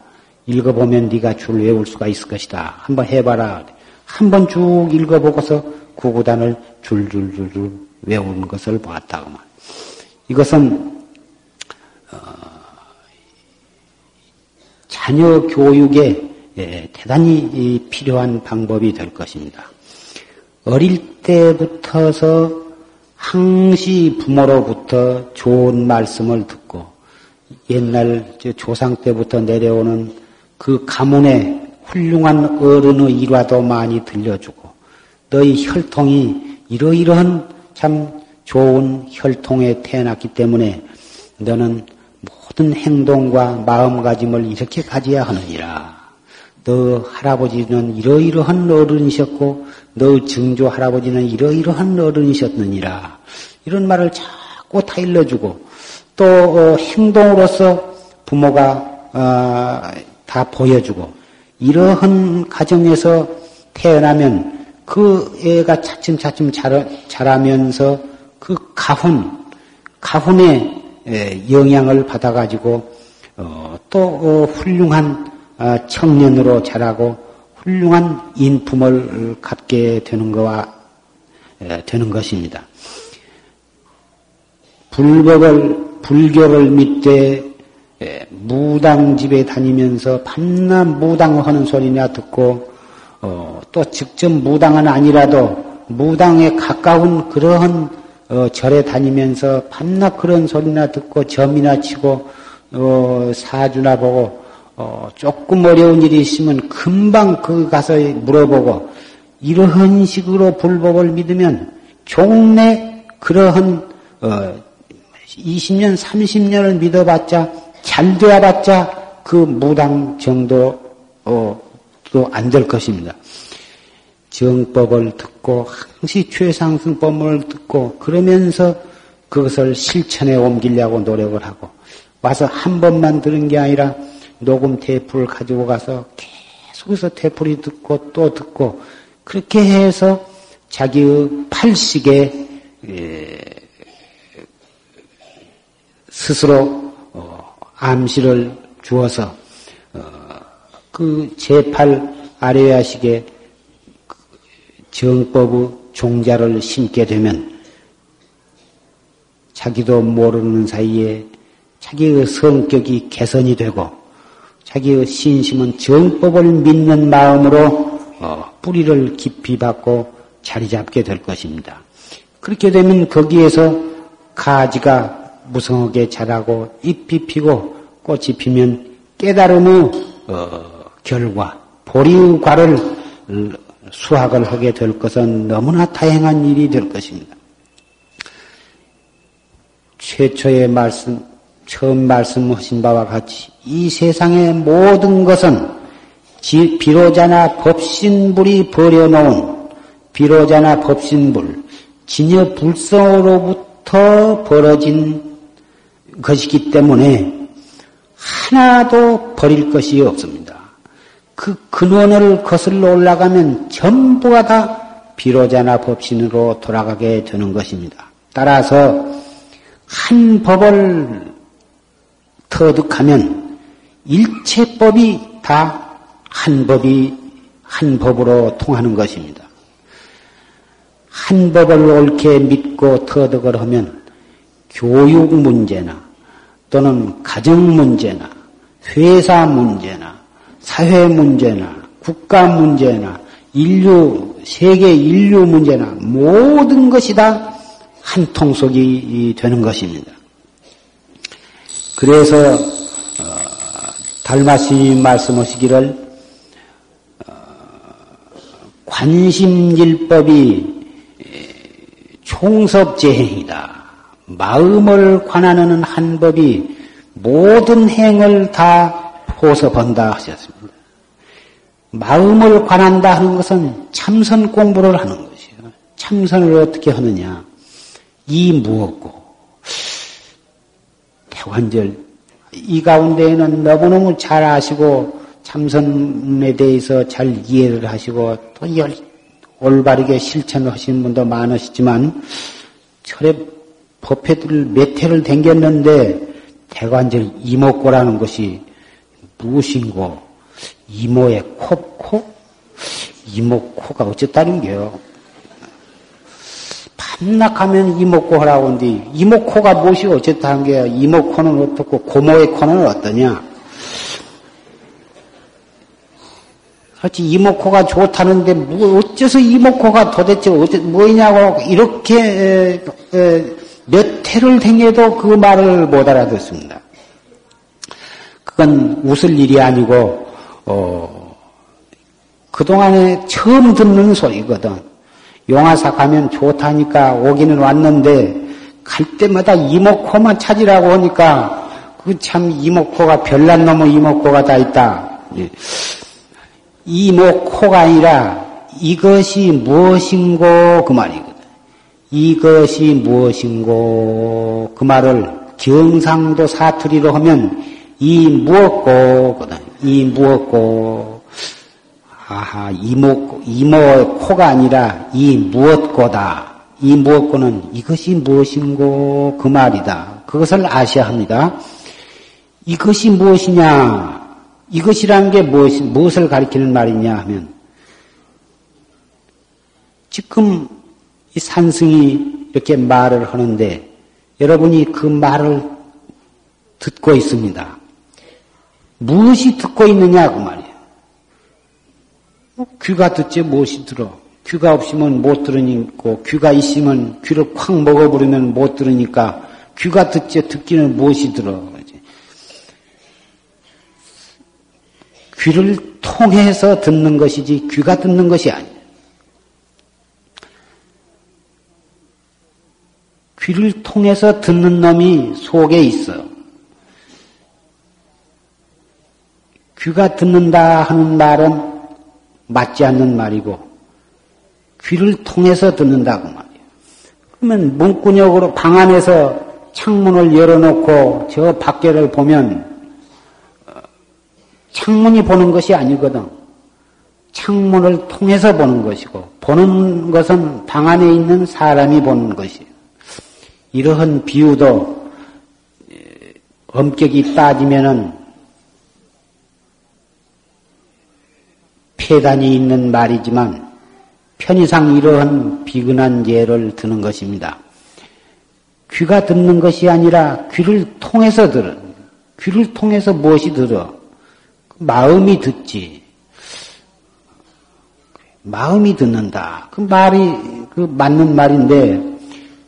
읽어보면 네가 줄 외울 수가 있을 것이다. 한번 해봐라. 한번 쭉 읽어보고서 구구단을 줄줄줄줄 외우는 것을 보았다고만. 이것은 어, 자녀 교육에 예, 대단히 필요한 방법이 될 것입니다. 어릴 때부터서 항시 부모로부터 좋은 말씀을 듣고 옛날 조상 때부터 내려오는 그 가문의 훌륭한 어른의 일화도 많이 들려주고 너희 혈통이 이러이러한 참 좋은 혈통에 태어났기 때문에 너는 모든 행동과 마음가짐을 이렇게 가져야 하느니라. 너 할아버지는 이러이러한 어른이셨고 너 증조 할아버지는 이러이러한 어른이셨느니라. 이런 말을 자꾸 다 일러주고 또 어, 행동으로서 부모가 어, 다 보여주고 이러한 가정에서 태어나면 그 애가 차츰차츰 자라, 자라면서 그 가훈, 가훈의 영향을 받아가지고 어, 또 어, 훌륭한 어, 청년으로 자라고 훌륭한 인품을 갖게 되는 거와 되는 것입니다. 불법을 불교를 믿되 무당 집에 다니면서 밤낮 무당하는 소리나 듣고 어, 또 직접 무당은 아니라도 무당에 가까운 그러한 어, 절에 다니면서 밤낮 그런 소리나 듣고 점이나 치고 어, 사주나 보고 어, 조금 어려운 일이 있으면 금방 그 가서 물어보고 이러한 식으로 불법을 믿으면 종래 그러한 어, 20년, 30년을 믿어봤자 잘 되어봤자 그 무당 정도 어, 안될 것입니다. 정법을 듣고 항시 최상승법을 듣고 그러면서 그것을 실천에 옮기려고 노력을 하고 와서 한 번만 들은 게 아니라 녹음 테이프를 가지고 가서 계속해서 테이프를 듣고 또 듣고 그렇게 해서 자기의 팔식에 스스로 어, 암시를 주어서 어, 그 제8 아레야식의 정법의 종자를 심게 되면 자기도 모르는 사이에 자기의 성격이 개선이 되고 자기의 신심은 정법을 믿는 마음으로 어, 뿌리를 깊이 받고 자리 잡게 될 것입니다. 그렇게 되면 거기에서 가지가 무성하게 자라고 잎이 피고 꽃이 피면 깨달음의 어, 결과, 보리의 과를 수학을 하게 될 것은 너무나 다양한 일이 될 것입니다. 최초의 말씀, 처음 말씀하신 바와 같이 이 세상의 모든 것은 비로자나 법신불이 버려놓은 비로자나 법신불, 진여 불성으로부터 벌어진 것이기 때문에 하나도 버릴 것이 없습니다. 그 근원을 거슬러 올라가면 전부가 다 비로자나 법신으로 돌아가게 되는 것입니다. 따라서 한 법을 터득하면 일체법이 다 한 법이 한 법으로 통하는 것입니다. 한 법을 옳게 믿고 터득을 하면 교육 문제나 또는 가정 문제나 회사 문제나 사회 문제나 국가 문제나 인류 세계 인류 문제나 모든 것이 다 한 통속이 되는 것입니다. 그래서 어, 달마스님 말씀하시기를 어, 관심일법이 총섭재행이다. 마음을 관하는 한 법이 모든 행을 다 포섭한다 하셨습니다. 마음을 관한다 하는 것은 참선 공부를 하는 것이에요. 참선을 어떻게 하느냐? 이 무엇고 대관절 이 가운데에는 너무너무 잘 아시고 참선에 대해서 잘 이해를 하시고 또 올바르게 실천하시는 분도 많으시지만 철에 법회들 몇 회를 댕겼는데 대관절 이목고라는 것이 무엇인고 이모의 코, 코? 이모 코가 어쨌다는 게요. 밤낮하면 이모 코 하라고 하는데 이모 코가 무엇이 어쨌다는 게요. 이모 코는 어떻고 고모의 코는 어떠냐? 그렇지 이모코가 좋다는데 뭐 어째서 이모코가 도대체 어째 뭐냐고 이렇게 에, 에, 몇 해를 댕겨도 그 말을 못 알아듣습니다. 그건 웃을 일이 아니고 어, 그동안에 처음 듣는 소리거든. 용화사 가면 좋다니까 오기는 왔는데 갈 때마다 이목코만 찾으라고 하니까 그 참 이목코가 별난 놈의 이목코가 다 있다. 예. 이목코가 아니라 이것이 무엇인고 그 말이거든. 이것이 무엇인고 그 말을 경상도 사투리로 하면 이 무엇고거든. 이 무엇고 아하 이목 이모 코가 아니라 이 무엇고다. 이 무엇고는 이것이 무엇인고 그 말이다. 그것을 아셔야 합니다. 이것이 무엇이냐? 이것이라는 게 무엇, 무엇을 가리키는 말이냐 하면 지금 이 산승이 이렇게 말을 하는데 여러분이 그 말을 듣고 있습니다. 무엇이 듣고 있느냐 그 말이에요. 귀가 듣지 무엇이 들어. 귀가 없으면 못 들으니까 귀가 있으면 귀를 콱 먹어버리면 못 들으니까 귀가 듣지 듣기는 무엇이 들어. 귀를 통해서 듣는 것이지 귀가 듣는 것이 아니에요. 귀를 통해서 듣는 놈이 속에 있어. 귀가 듣는다 하는 말은 맞지 않는 말이고, 귀를 통해서 듣는다고 말이에요. 그러면 문구역으로 방 안에서 창문을 열어놓고 저 밖에를 보면 창문이 보는 것이 아니거든. 창문을 통해서 보는 것이고, 보는 것은 방 안에 있는 사람이 보는 것이에요. 이러한 비유도 엄격히 따지면은 폐단이 있는 말이지만 편의상 이러한 비근한 예를 드는 것입니다. 귀가 듣는 것이 아니라 귀를 통해서 들어. 귀를 통해서 무엇이 들어? 마음이 듣지. 마음이 듣는다. 그 말이 그 맞는 말인데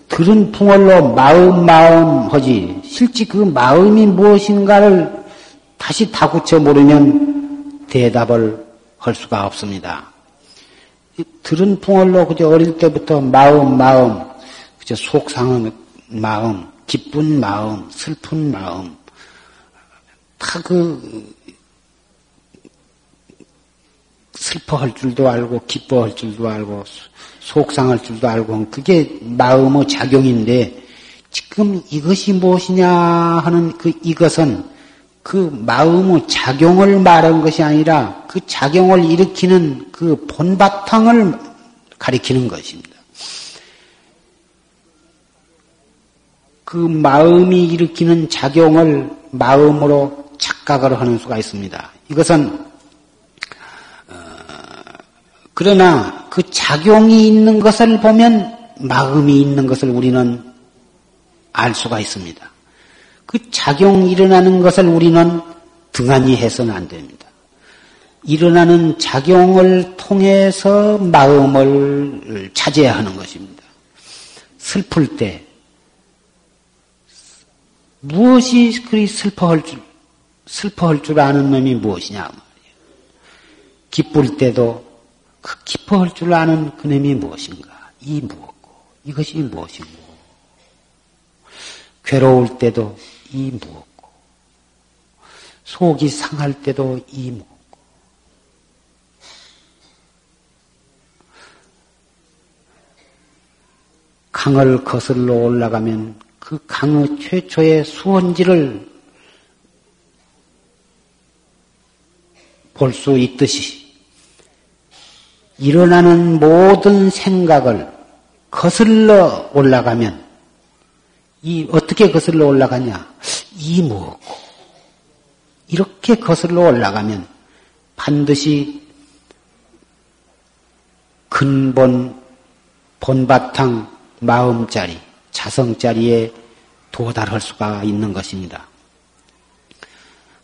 들은 풍월로 마음 마음 하지 실제 그 마음이 무엇인가를 다시 다구쳐 모르면 대답을 할 수가 없습니다. 들은 풍월로 그저 어릴 때부터 마음 마음 그저 속상한 마음 기쁜 마음 슬픈 마음 다 그 슬퍼할 줄도 알고 기뻐할 줄도 알고 속상할 줄도 알고 그게 마음의 작용인데 지금 이것이 무엇이냐 하는 그 이것은 그 마음의 작용을 말한 것이 아니라 그 작용을 일으키는 그 본바탕을 가리키는 것입니다. 그 마음이 일으키는 작용을 마음으로 착각을 하는 수가 있습니다. 이것은 그러나 그 작용이 있는 것을 보면 마음이 있는 것을 우리는 알 수가 있습니다. 그 작용이 일어나는 것을 우리는 등한히 해서는 안 됩니다. 일어나는 작용을 통해서 마음을 차지해야 하는 것입니다. 슬플 때 무엇이 그리 슬퍼할 줄 슬퍼할 줄 아는 놈이 무엇이냐. 기쁠 때도 그 기뻐할 줄 아는 그놈이 무엇인가? 이 무엇고, 이것이 무엇인고. 괴로울 때도 이 무엇고, 속이 상할 때도 이 무엇고. 강을 거슬러 올라가면 그 강의 최초의 수원지를 볼 수 있듯이 일어나는 모든 생각을 거슬러 올라가면 이 어떻게 거슬러 올라가냐? 이 무엇고 이렇게 거슬러 올라가면 반드시 근본 본바탕 마음자리 자성자리에 도달할 수가 있는 것입니다.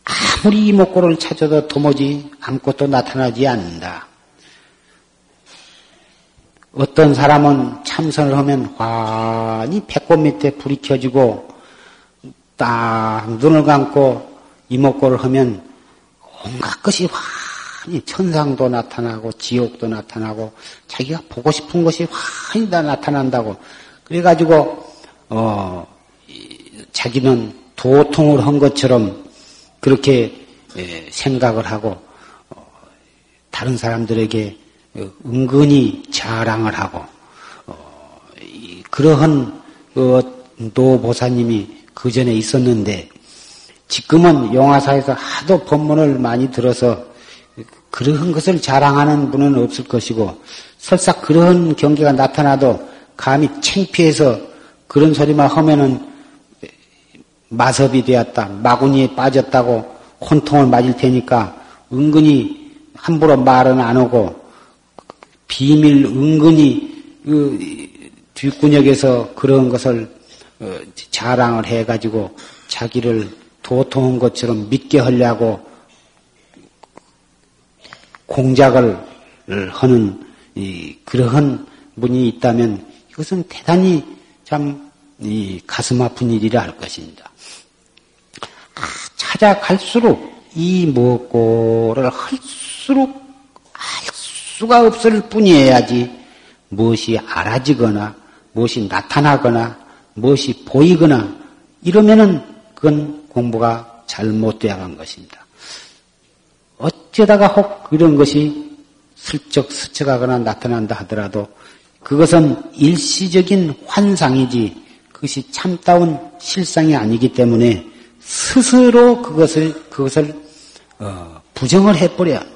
아무리 이목구를 찾아도 도무지 아무것도 나타나지 않는다. 어떤 사람은 참선을 하면 환히 배꼽 밑에 불이 켜지고 딱 눈을 감고 이목구를 하면 온갖 것이 환히 천상도 나타나고 지옥도 나타나고 자기가 보고 싶은 것이 환히 다 나타난다고. 그래가지고 어 자기는 도통을 한 것처럼 그렇게 예, 생각을 하고 어, 다른 사람들에게 은근히 자랑을 하고 어, 그러한 그 노보사님이 그 전에 있었는데 지금은 영화사에서 하도 법문을 많이 들어서 그러한 것을 자랑하는 분은 없을 것이고 설사 그런 경계가 나타나도 감히 창피해서 그런 소리만 하면은 마섭이 되었다, 마구니에 빠졌다고 혼통을 맞을 테니까 은근히 함부로 말은 안 하고 비밀 은근히 그 뒷구녕에서 그런 것을 어, 자랑을 해가지고 자기를 도통한 것처럼 믿게 하려고 공작을 하는 그러한 분이 있다면 이것은 대단히 참 가슴 아픈 일이라 할 것입니다. 아, 찾아갈수록 이 무엇고를 할수록 알 수가 없을 뿐이어야지 무엇이 알아지거나 무엇이 나타나거나 무엇이 보이거나 이러면은 그건 공부가 잘못되어 간 것입니다. 어쩌다가 혹 이런 것이 슬쩍 스쳐가거나 나타난다 하더라도 그것은 일시적인 환상이지 그것이 참다운 실상이 아니기 때문에 스스로 그것을 그것을 어, 부정을 해버려.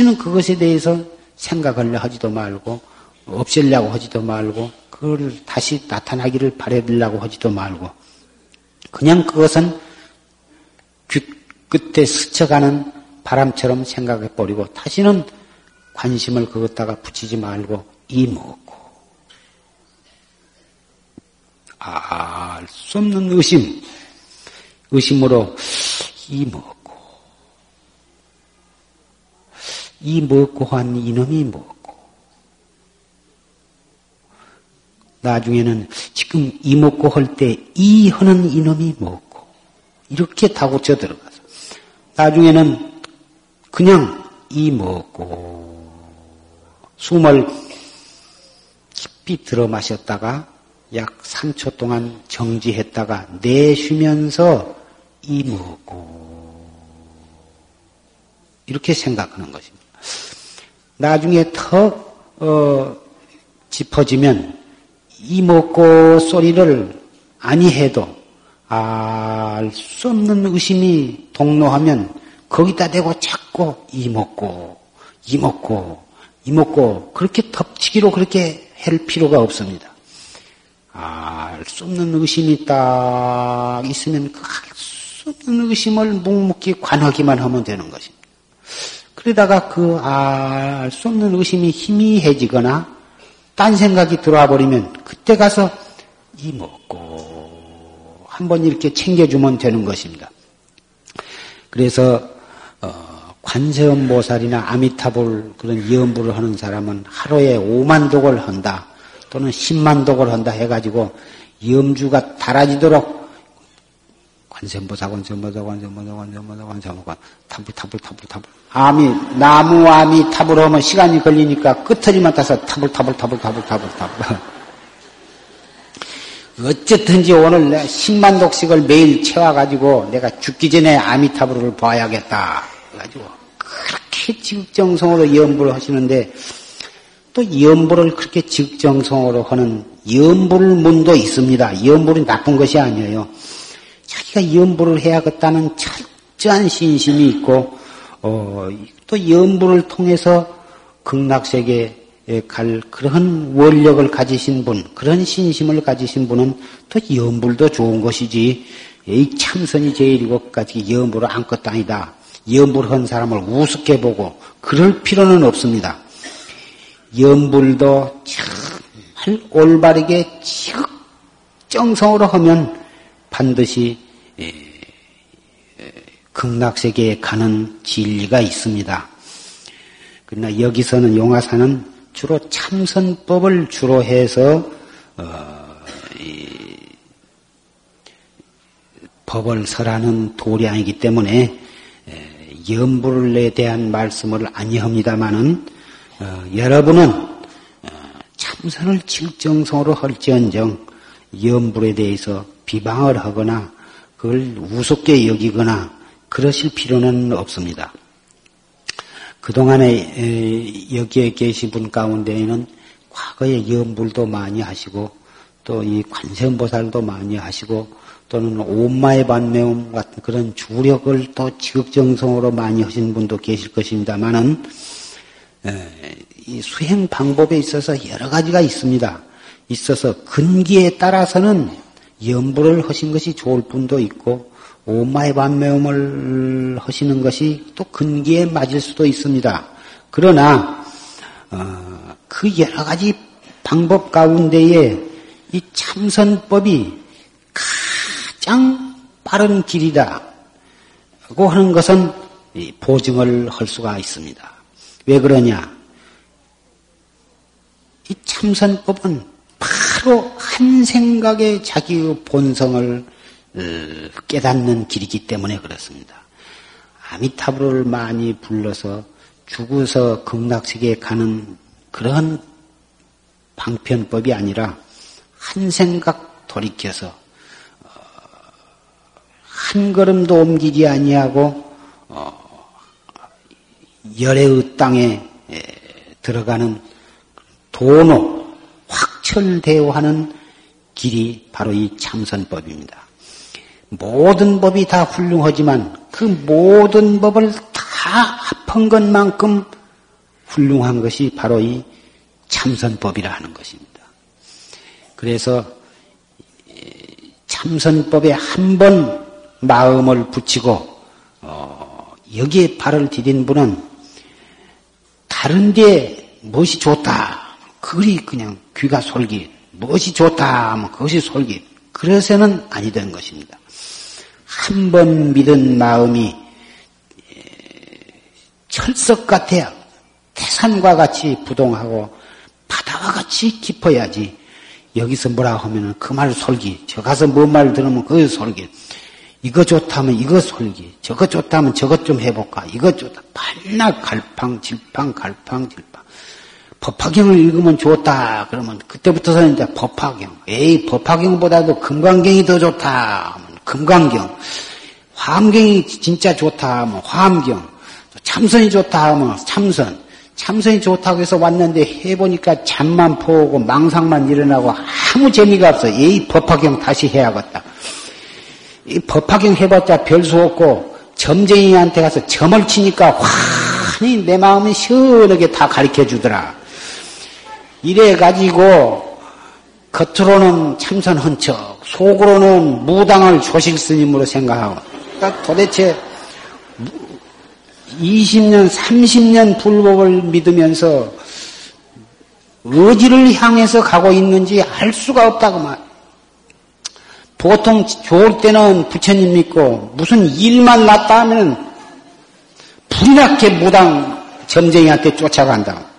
다시는 그것에 대해서 생각하려 하지도 말고 없애려고 하지도 말고 그걸 다시 나타나기를 바래들려고 하지도 말고 그냥 그것은 귀 끝에 스쳐가는 바람처럼 생각해 버리고 다시는 관심을 그것다가 붙이지 말고 이먹고. 알 수 없는 의심. 의심으로 이먹고 이 먹고 한 이놈이 먹고. 나중에는 지금 이 먹고 할 때 이 하는 이놈이 먹고. 이렇게 다고쳐 들어가서. 나중에는 그냥 이 먹고. 숨을 깊이 들어 마셨다가 약 3초 동안 정지했다가 내쉬면서 이 먹고. 이렇게 생각하는 것입니다. 나중에 더 어, 짚어지면 이 먹고 소리를 아니해도 알 수 없는 의심이 동로하면 거기다 대고 자꾸 이 먹고 이 먹고 이 먹고 그렇게 덮치기로 그렇게 할 필요가 없습니다. 알 수 없는 의심이 딱 있으면 그 알 수 없는 의심을 묵묵히 관하기만 하면 되는 것입니다. 그러다가 그 알 수 없는 의심이 희미해지거나 딴 생각이 들어와 버리면 그때 가서 이뭣고 한번 이렇게 챙겨주면 되는 것입니다. 그래서 어, 관세음보살이나 아미타불 그런 염불을 하는 사람은 하루에 5만 독을 한다 또는 10만 독을 한다 해가지고 염주가 닳아지도록 관세음보사 관 세음보사 관 세음보사 관 세음보사 관 세음보사 타불 타불 타불 타불 아미 나무아미타불 하면 시간이 걸리니까 끄트리만 따서 타불 타불 타불 타불 타불 타불 어쨌든지 오늘 내가 10만 독씩을 매일 채워가지고 내가 죽기 전에 아미타불을 봐야겠다. 그래가지고 그렇게 지극정성으로 염불을 하시는데 또 염불을 그렇게 지극정성으로 하는 염불 문도 있습니다. 염불이 나쁜 것이 아니에요. 자기가 염불을 해야겠다는 철저한 신심이 있고 어, 또 염불을 통해서 극락세계 예, 갈 그런 원력을 가지신 분, 그런 신심을 가지신 분은 또 염불도 좋은 것이지. 이 참선이 제일이고까지 염불을 안것 아니다. 염불한 사람을 우습게 보고 그럴 필요는 없습니다. 염불도 정말 올바르게 지극 정성으로 하면 반드시 예, 극락세계에 가는 진리가 있습니다. 그러나 여기서는 용화사는 주로 참선법을 주로 해서 어, 법을 설하는 도량이기 때문에 염불에 대한 말씀을 아니합니다마는 어, 여러분은 어, 참선을 직정성으로 할지언정 염불에 대해서 비방을 하거나 그걸 우습게 여기거나 그러실 필요는 없습니다. 그동안에 여기에 계신 분 가운데에는 과거에 염불도 많이 하시고 또 이 관세음보살도 많이 하시고 또는 온마의 반매움 같은 그런 주력을 또 지극정성으로 많이 하신 분도 계실 것입니다만은 이 수행 방법에 있어서 여러 가지가 있습니다. 있어서 근기에 따라서는 염불을 하신 것이 좋을 분도 있고 오마의 반매움을 하시는 것이 또 근기에 맞을 수도 있습니다. 그러나 어, 그 여러 가지 방법 가운데에 이 참선법이 가장 빠른 길이다고 하는 것은 보증을 할 수가 있습니다. 왜 그러냐? 이 참선법은 바로 한 생각에 자기의 본성을 어, 깨닫는 길이기 때문에 그렇습니다. 아미타불을 많이 불러서 죽어서 극락세계에 가는 그런 방편법이 아니라 한 생각 돌이켜서 어, 한 걸음도 옮기지 아니하고 어, 열의 땅에 들어가는 도노 확철대오하는 길이 바로 이 참선법입니다. 모든 법이 다 훌륭하지만 그 모든 법을 다 합한 것만큼 훌륭한 것이 바로 이 참선법이라 하는 것입니다. 그래서 참선법에 한 번 마음을 붙이고 어, 여기에 발을 디딘 분은 다른데 무엇이 좋다 그리 그냥 귀가 솔깃 무엇이 좋다 하면 그것이 솔깃. 그래서는 아니 되는 것입니다. 한 번 믿은 마음이 철석 같아야 태산과 같이 부동하고 바다와 같이 깊어야지 여기서 뭐라 하면은 그 말 솔기 저 가서 뭔 말 들으면 그 솔기 이거 좋다면 이거 솔기 저거 좋다면 저것 좀 해볼까. 이거 좋다. 발날 갈팡 질팡 갈팡 질팡 법화경을 읽으면 좋다. 그러면 그때부터서는 이제 법화경. 에이 법화경보다도 금강경이 더 좋다. 하면 금강경. 화엄경이 진짜 좋다. 하면 화엄경. 참선이 좋다. 하면 참선. 참선이 좋다고 해서 왔는데 해보니까 잠만 포오고 망상만 일어나고 아무 재미가 없어. 이 법화경 다시 해야겠다. 이 법화경 해봤자 별 수 없고 점쟁이한테 가서 점을 치니까 환히 내 마음이 시원하게 다 가르쳐 주더라. 이래 가지고 겉으로는 참선한 척, 속으로는 무당을 조실 스님으로 생각하고 그러니까 도대체 20년, 30년 불법을 믿으면서 어디를 향해서 가고 있는지 알 수가 없다고 말. 보통 좋을 때는 부처님 믿고 무슨 일만 났다 하면 불이나게 무당 점쟁이한테 쫓아간다.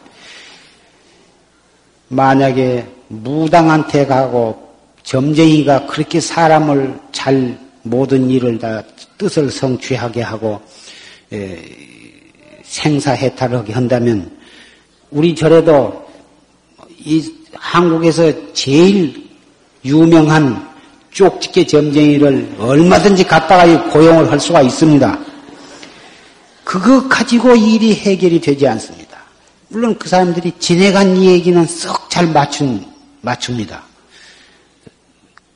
만약에 무당한테 가고 점쟁이가 그렇게 사람을 잘 모든 일을 다 뜻을 성취하게 하고 생사해탈하게 한다면 우리 절에도 이 한국에서 제일 유명한 쪽집게 점쟁이를 얼마든지 갖다가 고용을 할 수가 있습니다. 그거 가지고 일이 해결이 되지 않습니다. 물론 그 사람들이 지내간 얘기는 썩 잘 맞춘, 맞춥니다.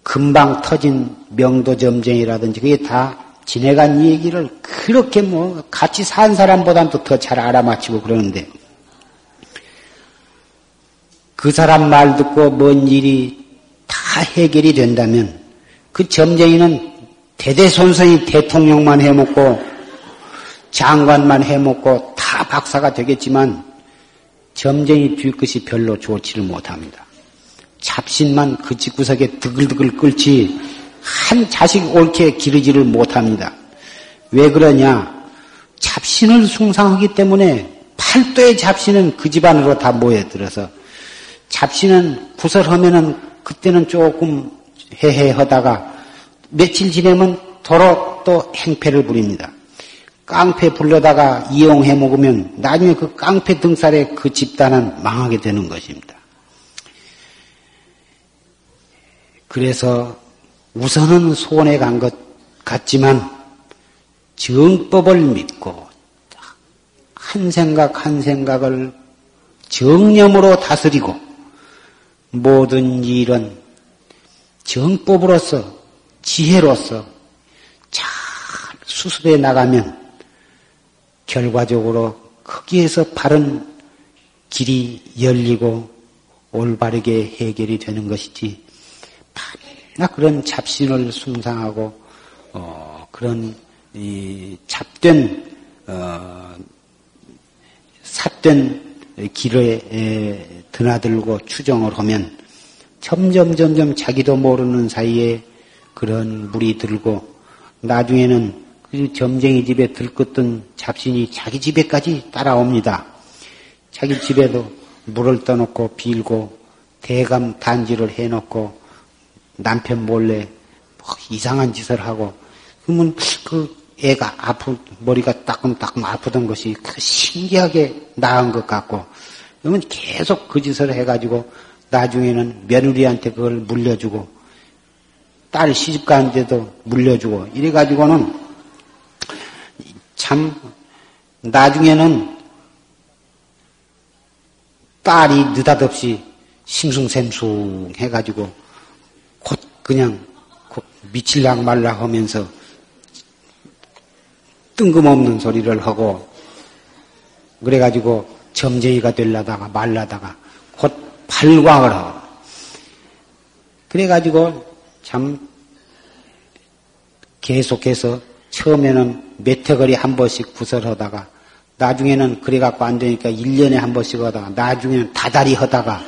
금방 터진 명도 점쟁이라든지 그게 다 지내간 얘기를 그렇게 뭐 같이 산 사람보다도 더 잘 알아맞히고 그러는데 그 사람 말 듣고 뭔 일이 다 해결이 된다면 그 점쟁이는 대대손손이 대통령만 해먹고 장관만 해먹고 다 박사가 되겠지만 점쟁이 뒤끝이 별로 좋지를 못합니다. 잡신만 그 집구석에 드글드글 끓지 한 자식 옳게 기르지를 못합니다. 왜 그러냐? 잡신을 숭상하기 때문에 팔도의 잡신은 그 집안으로 다 모여들어서 잡신은 구설하면은 그때는 조금 해해하다가 며칠 지내면 도로 또 행패를 부립니다. 깡패 불러다가 이용해 먹으면 나중에 그 깡패 등살에 그 집단은 망하게 되는 것입니다. 그래서 우선은 소원해 간 것 같지만 정법을 믿고 한 생각 한 생각을 정념으로 다스리고 모든 일은 정법으로서 지혜로서 잘 수습해 나가면 결과적으로 거기에서 바른 길이 열리고 올바르게 해결이 되는 것이지. 나 그런 잡신을 숭상하고 어, 그런 이 잡된 어, 삿된 길에 드나들고 추정을 하면 점점 점점 자기도 모르는 사이에 그런 물이 들고 나중에는 그 점쟁이 집에 들끓던 잡신이 자기 집에까지 따라옵니다. 자기 집에도 물을 떠놓고 빌고 대감 단지를 해놓고 남편 몰래 뭐 이상한 짓을 하고 그러면 그 애가 아프 머리가 따끔따끔 아프던 것이 그 신기하게 나은 것 같고 그러면 계속 그 짓을 해가지고 나중에는 며느리한테 그걸 물려주고 딸 시집 가는데도 물려주고 이래가지고는 참 나중에는 딸이 느닷없이 심숭샘숭 해가지고 곧 그냥 미칠락 말락 하면서 뜬금없는 소리를 하고 그래가지고 점쟁이가 되려다가 말라다가 곧 발광을 하고 그래가지고 참 계속해서 처음에는 메테거리 한 번씩 구설하다가 나중에는 그래갖고 안 되니까 1년에 한 번씩 하다가 나중에는 다달이 하다가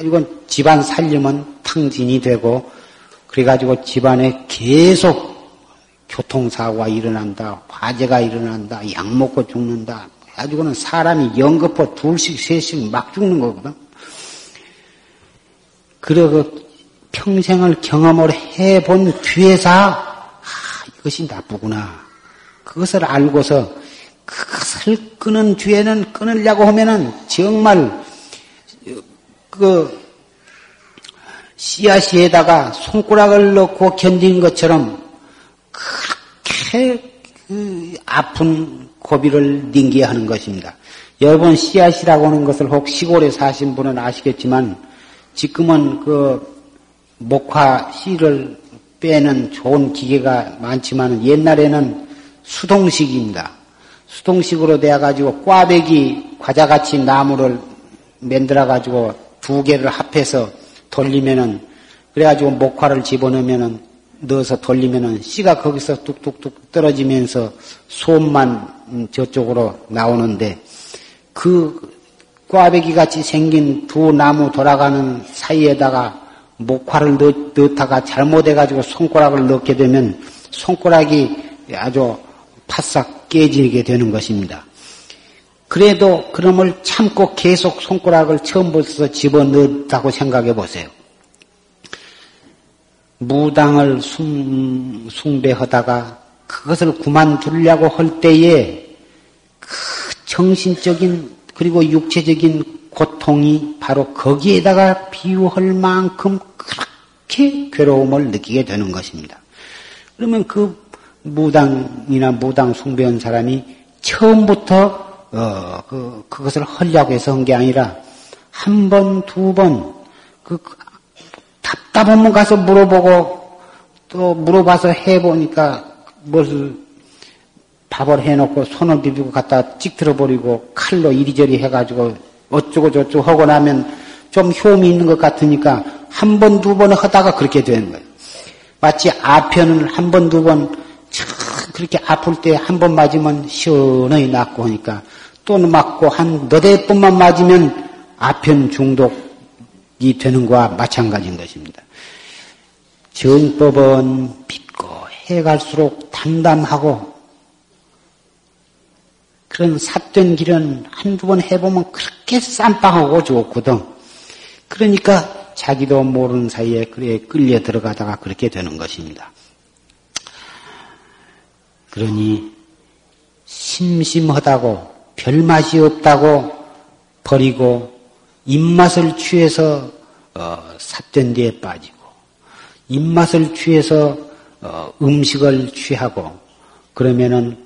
이건 집안 살림은 탕진이 되고 그래가지고 집안에 계속 교통사고가 일어난다, 화재가 일어난다, 약 먹고 죽는다. 가지고는 사람이 연거푸 둘씩 셋씩 막 죽는 거거든. 그리고 평생을 경험을 해본 뒤에서 아, 이것이 나쁘구나. 그것을 알고서 그것을 끄는 뒤에는 끊으려고 하면은 정말 그 씨앗에다가 손가락을 넣고 견딘 것처럼 그렇게 그 아픈 고비를 닝게 하는 것입니다. 여러분 씨앗이라고 하는 것을 혹 시골에 사신 분은 아시겠지만 지금은 그 목화 씨를 빼는 좋은 기계가 많지만 옛날에는 수동식입니다. 수동식으로 되어 가지고 꽈배기 과자같이 나무를 만들어 가지고 두 개를 합해서 돌리면은 그래가지고 목화를 집어넣으면은 넣어서 돌리면은 씨가 거기서 뚝뚝뚝 떨어지면서 솜만 저쪽으로 나오는데 그 꽈배기 같이 생긴 두 나무 돌아가는 사이에다가 목화를 넣, 넣다가 잘못해가지고 손가락을 넣게 되면 손가락이 아주 바싹 깨지게 되는 것입니다. 그래도 그럼을 참고 계속 손가락을 처음부터 집어넣었다고 생각해 보세요. 무당을 숭, 숭배하다가 그것을 그만두려고 할 때에 그 정신적인 그리고 육체적인 고통이 바로 거기에다가 비유할 만큼 그렇게 괴로움을 느끼게 되는 것입니다. 그러면 그 무당이나 무당 숭배한 사람이 처음부터 어, 그, 그것을 하려고 해서 한 게 아니라 한 번, 두 번, 그, 답답하면 가서 물어보고 또 물어봐서 해보니까 무엇을 밥을 해놓고 손을 비비고 갖다 찍들어 버리고 칼로 이리저리 해가지고 어쩌고 저쩌고 하고 나면 좀 효험이 있는 것 같으니까 한 번, 두 번 하다가 그렇게 되는 거예요. 마치 아편을 한 번, 두 번, 그렇게 아플 때 한 번 맞으면 시원하게 낫고 하니까 또 맞고 한 너댓 번만 맞으면 아편 중독이 되는 거와 마찬가지인 것입니다. 정법은 믿고 해갈수록 담담하고 그런 삿된 길은 한두 번 해보면 그렇게 쌈빵하고 좋거든. 그러니까 자기도 모르는 사이에 그래 끌려 들어가다가 그렇게 되는 것입니다. 그러니 심심하다고 별맛이 없다고 버리고 입맛을 취해서 어, 삿된 데에 빠지고 입맛을 취해서 어, 음식을 취하고 그러면은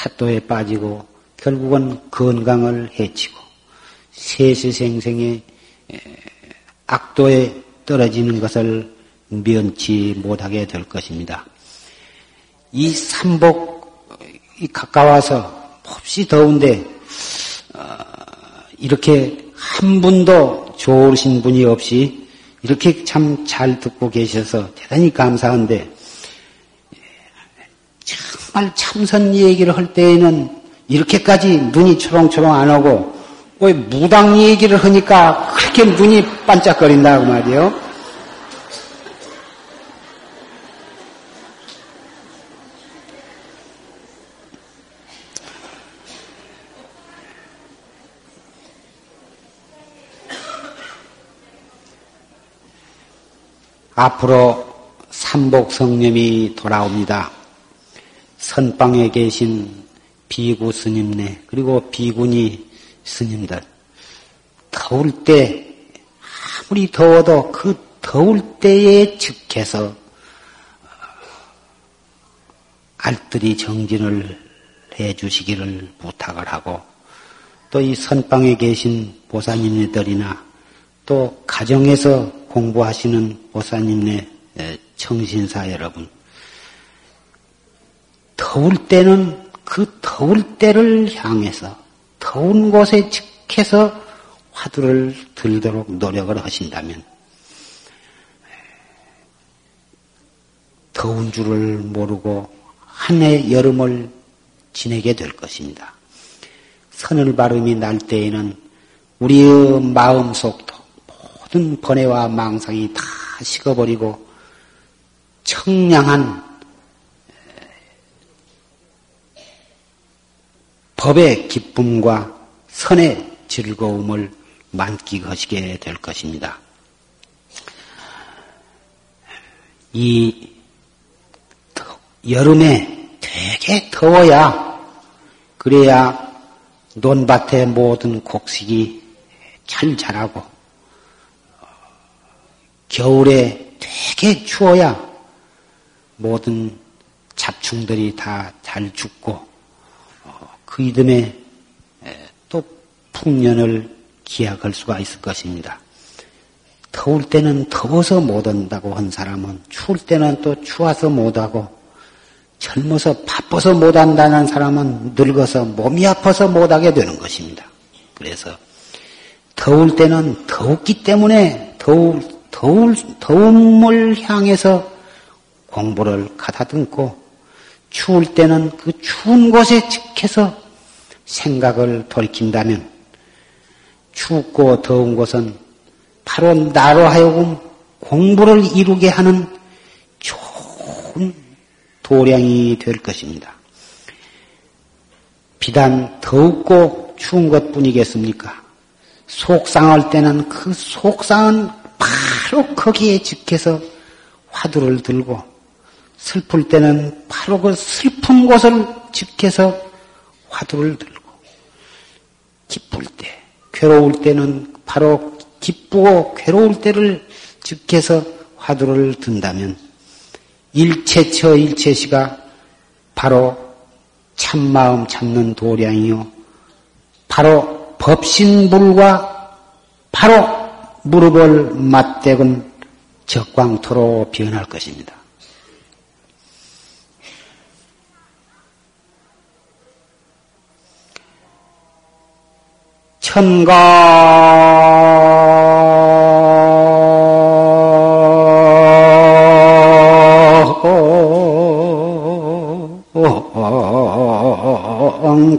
사또에 빠지고 결국은 건강을 해치고 세세생생의 악도에 떨어지는 것을 면치 못하게 될 것입니다. 이 삼복 이 가까워서 몹시 더운데 어, 이렇게 한 분도 좋으신 분이 없이 이렇게 참 잘 듣고 계셔서 대단히 감사한데 정말 참선 얘기를 할 때에는 이렇게까지 눈이 초롱초롱 안 오고 왜 무당 얘기를 하니까 그렇게 눈이 반짝거린다고 말이에요. 앞으로 삼복성념이 돌아옵니다. 선방에 계신 비구 스님네 그리고 비구니 스님들. 더울 때 아무리 더워도 그 더울 때에 즉해서 알뜰히 정진을 해 주시기를 부탁을 하고 또 이 선방에 계신 보사님들이나 또 가정에서 공부하시는 보사님네 청신사 여러분 더울 때는 그 더울 때를 향해서 더운 곳에 직해서 화두를 들도록 노력을 하신다면 더운 줄을 모르고 한 해 여름을 지내게 될 것입니다. 선을 바름이 날 때에는 우리의 마음속도 모든 번뇌와 망상이 다 식어버리고 청량한 법의 기쁨과 선의 즐거움을 만끽하시게 될 것입니다. 이 여름에 되게 더워야 그래야 논밭의 모든 곡식이 잘 자라고 겨울에 되게 추워야 모든 잡충들이 다 잘 죽고 그 이듬해 또 풍년을 기약할 수가 있을 것입니다. 더울 때는 더워서 못 온다고 한 사람은 추울 때는 또 추워서 못 하고 젊어서 바빠서 못 한다는 사람은 늙어서 몸이 아파서 못 하게 되는 것입니다. 그래서 더울 때는 더웠기 때문에 더울, 더울, 더움을 향해서 공부를 가다듬고 추울 때는 그 추운 곳에 직해서 생각을 돌이킨다면 춥고 더운 곳은 바로 나로 하여금 공부를 이루게 하는 좋은 도량이 될 것입니다. 비단 더웁고 추운 것 뿐이겠습니까? 속상할 때는 그 속상은 바로 거기에 직해서 화두를 들고 슬플 때는 바로 그 슬픈 곳을 직해서 화두를 들고 기쁠 때, 괴로울 때는 바로 기쁘고 괴로울 때를 즉해서 화두를 든다면 일체처 일체시가 바로 참마음 참는 도량이요. 바로 법신불과 바로 무릎을 맞대건 적광토로 변할 것입니다. 천가.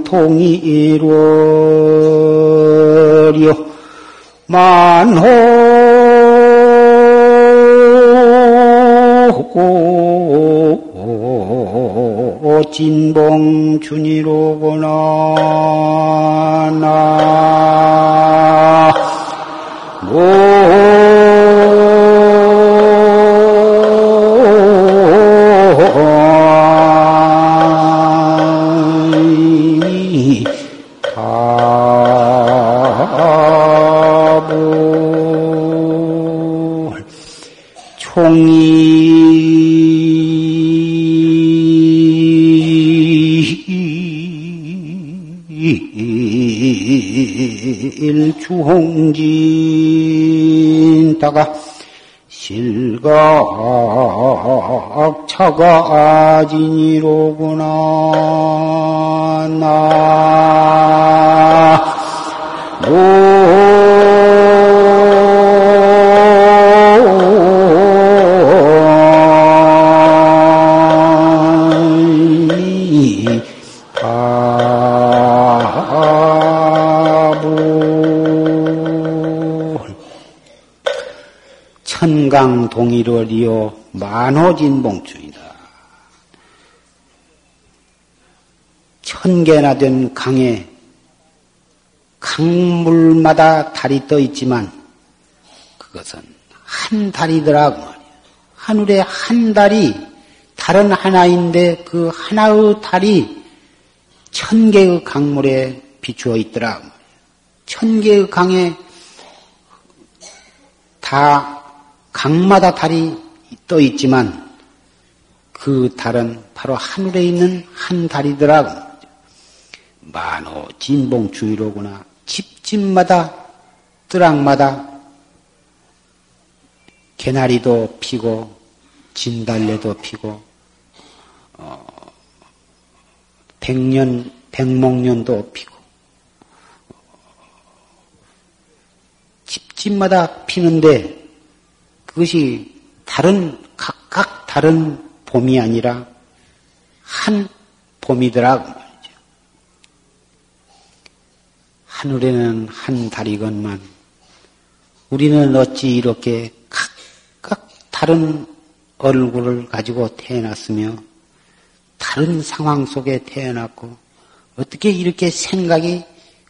통이로려. 만호. 진봉 준이로 실각 차가지니로구나. 나 천강 동일월이요 만호진봉충이다. 천 개나 된 강에 강물마다 달이 떠 있지만 그것은 한 달이더라고 말이야. 하늘에 한 달이 달은 하나인데 그 하나의 달이 천 개의 강물에 비추어 있더라. 천 개의 강에 다 강마다 달이 떠 있지만 그 달은 바로 하늘에 있는 한 달이더라고. 만호 진봉주의로구나. 집집마다 뜨락마다 개나리도 피고 진달래도 피고 어, 백년 백목년도 피고 집집마다 피는데 그것이 다른 각각 다른 봄이 아니라 한 봄이더라고 말이죠. 하늘에는 한 달이건만 우리는 어찌 이렇게 각각 다른 얼굴을 가지고 태어났으며 다른 상황 속에 태어났고 어떻게 이렇게 생각이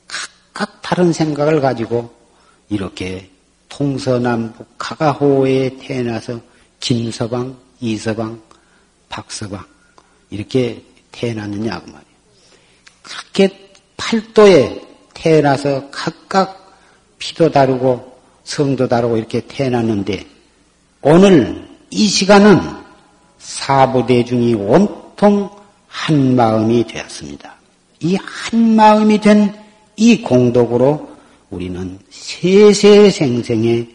각각 다른 생각을 가지고 이렇게 동서남북 카가호에 태어나서 김서방, 이서방, 박서방 이렇게 태어났느냐고 말이에요. 그렇게 팔도에 태어나서 각각 피도 다르고 성도 다르고 이렇게 태어났는데 오늘 이 시간은 사부대중이 온통 한 마음이 되었습니다. 이 한 마음이 된 이 공덕으로 우리는 세세생생의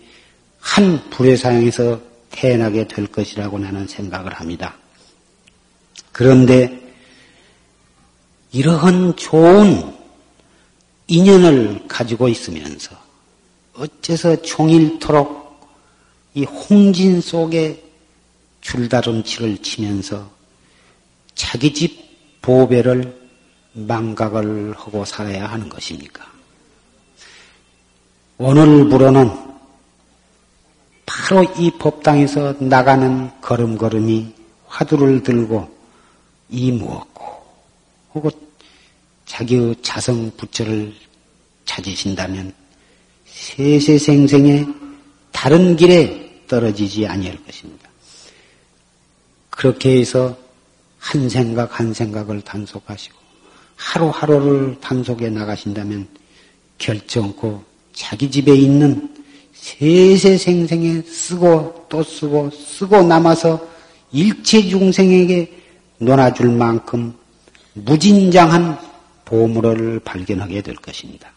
한 불의 사형에서 태어나게 될 것이라고 나는 생각을 합니다. 그런데 이러한 좋은 인연을 가지고 있으면서 어째서 종일토록 이 홍진 속에 줄다름치를 치면서 자기 집 보배를 망각을 하고 살아야 하는 것입니까? 오늘부로는 바로 이 법당에서 나가는 걸음걸음이 화두를 들고 이 무엇고 혹은 자기의 자성 부처를 찾으신다면 세세생생의 다른 길에 떨어지지 아니할 것입니다. 그렇게 해서 한 생각 한 생각을 단속하시고 하루하루를 단속해 나가신다면 결정코 자기 집에 있는 세세생생에 쓰고 또 쓰고 쓰고 남아서 일체 중생에게 논아줄 만큼 무진장한 보물을 발견하게 될 것입니다.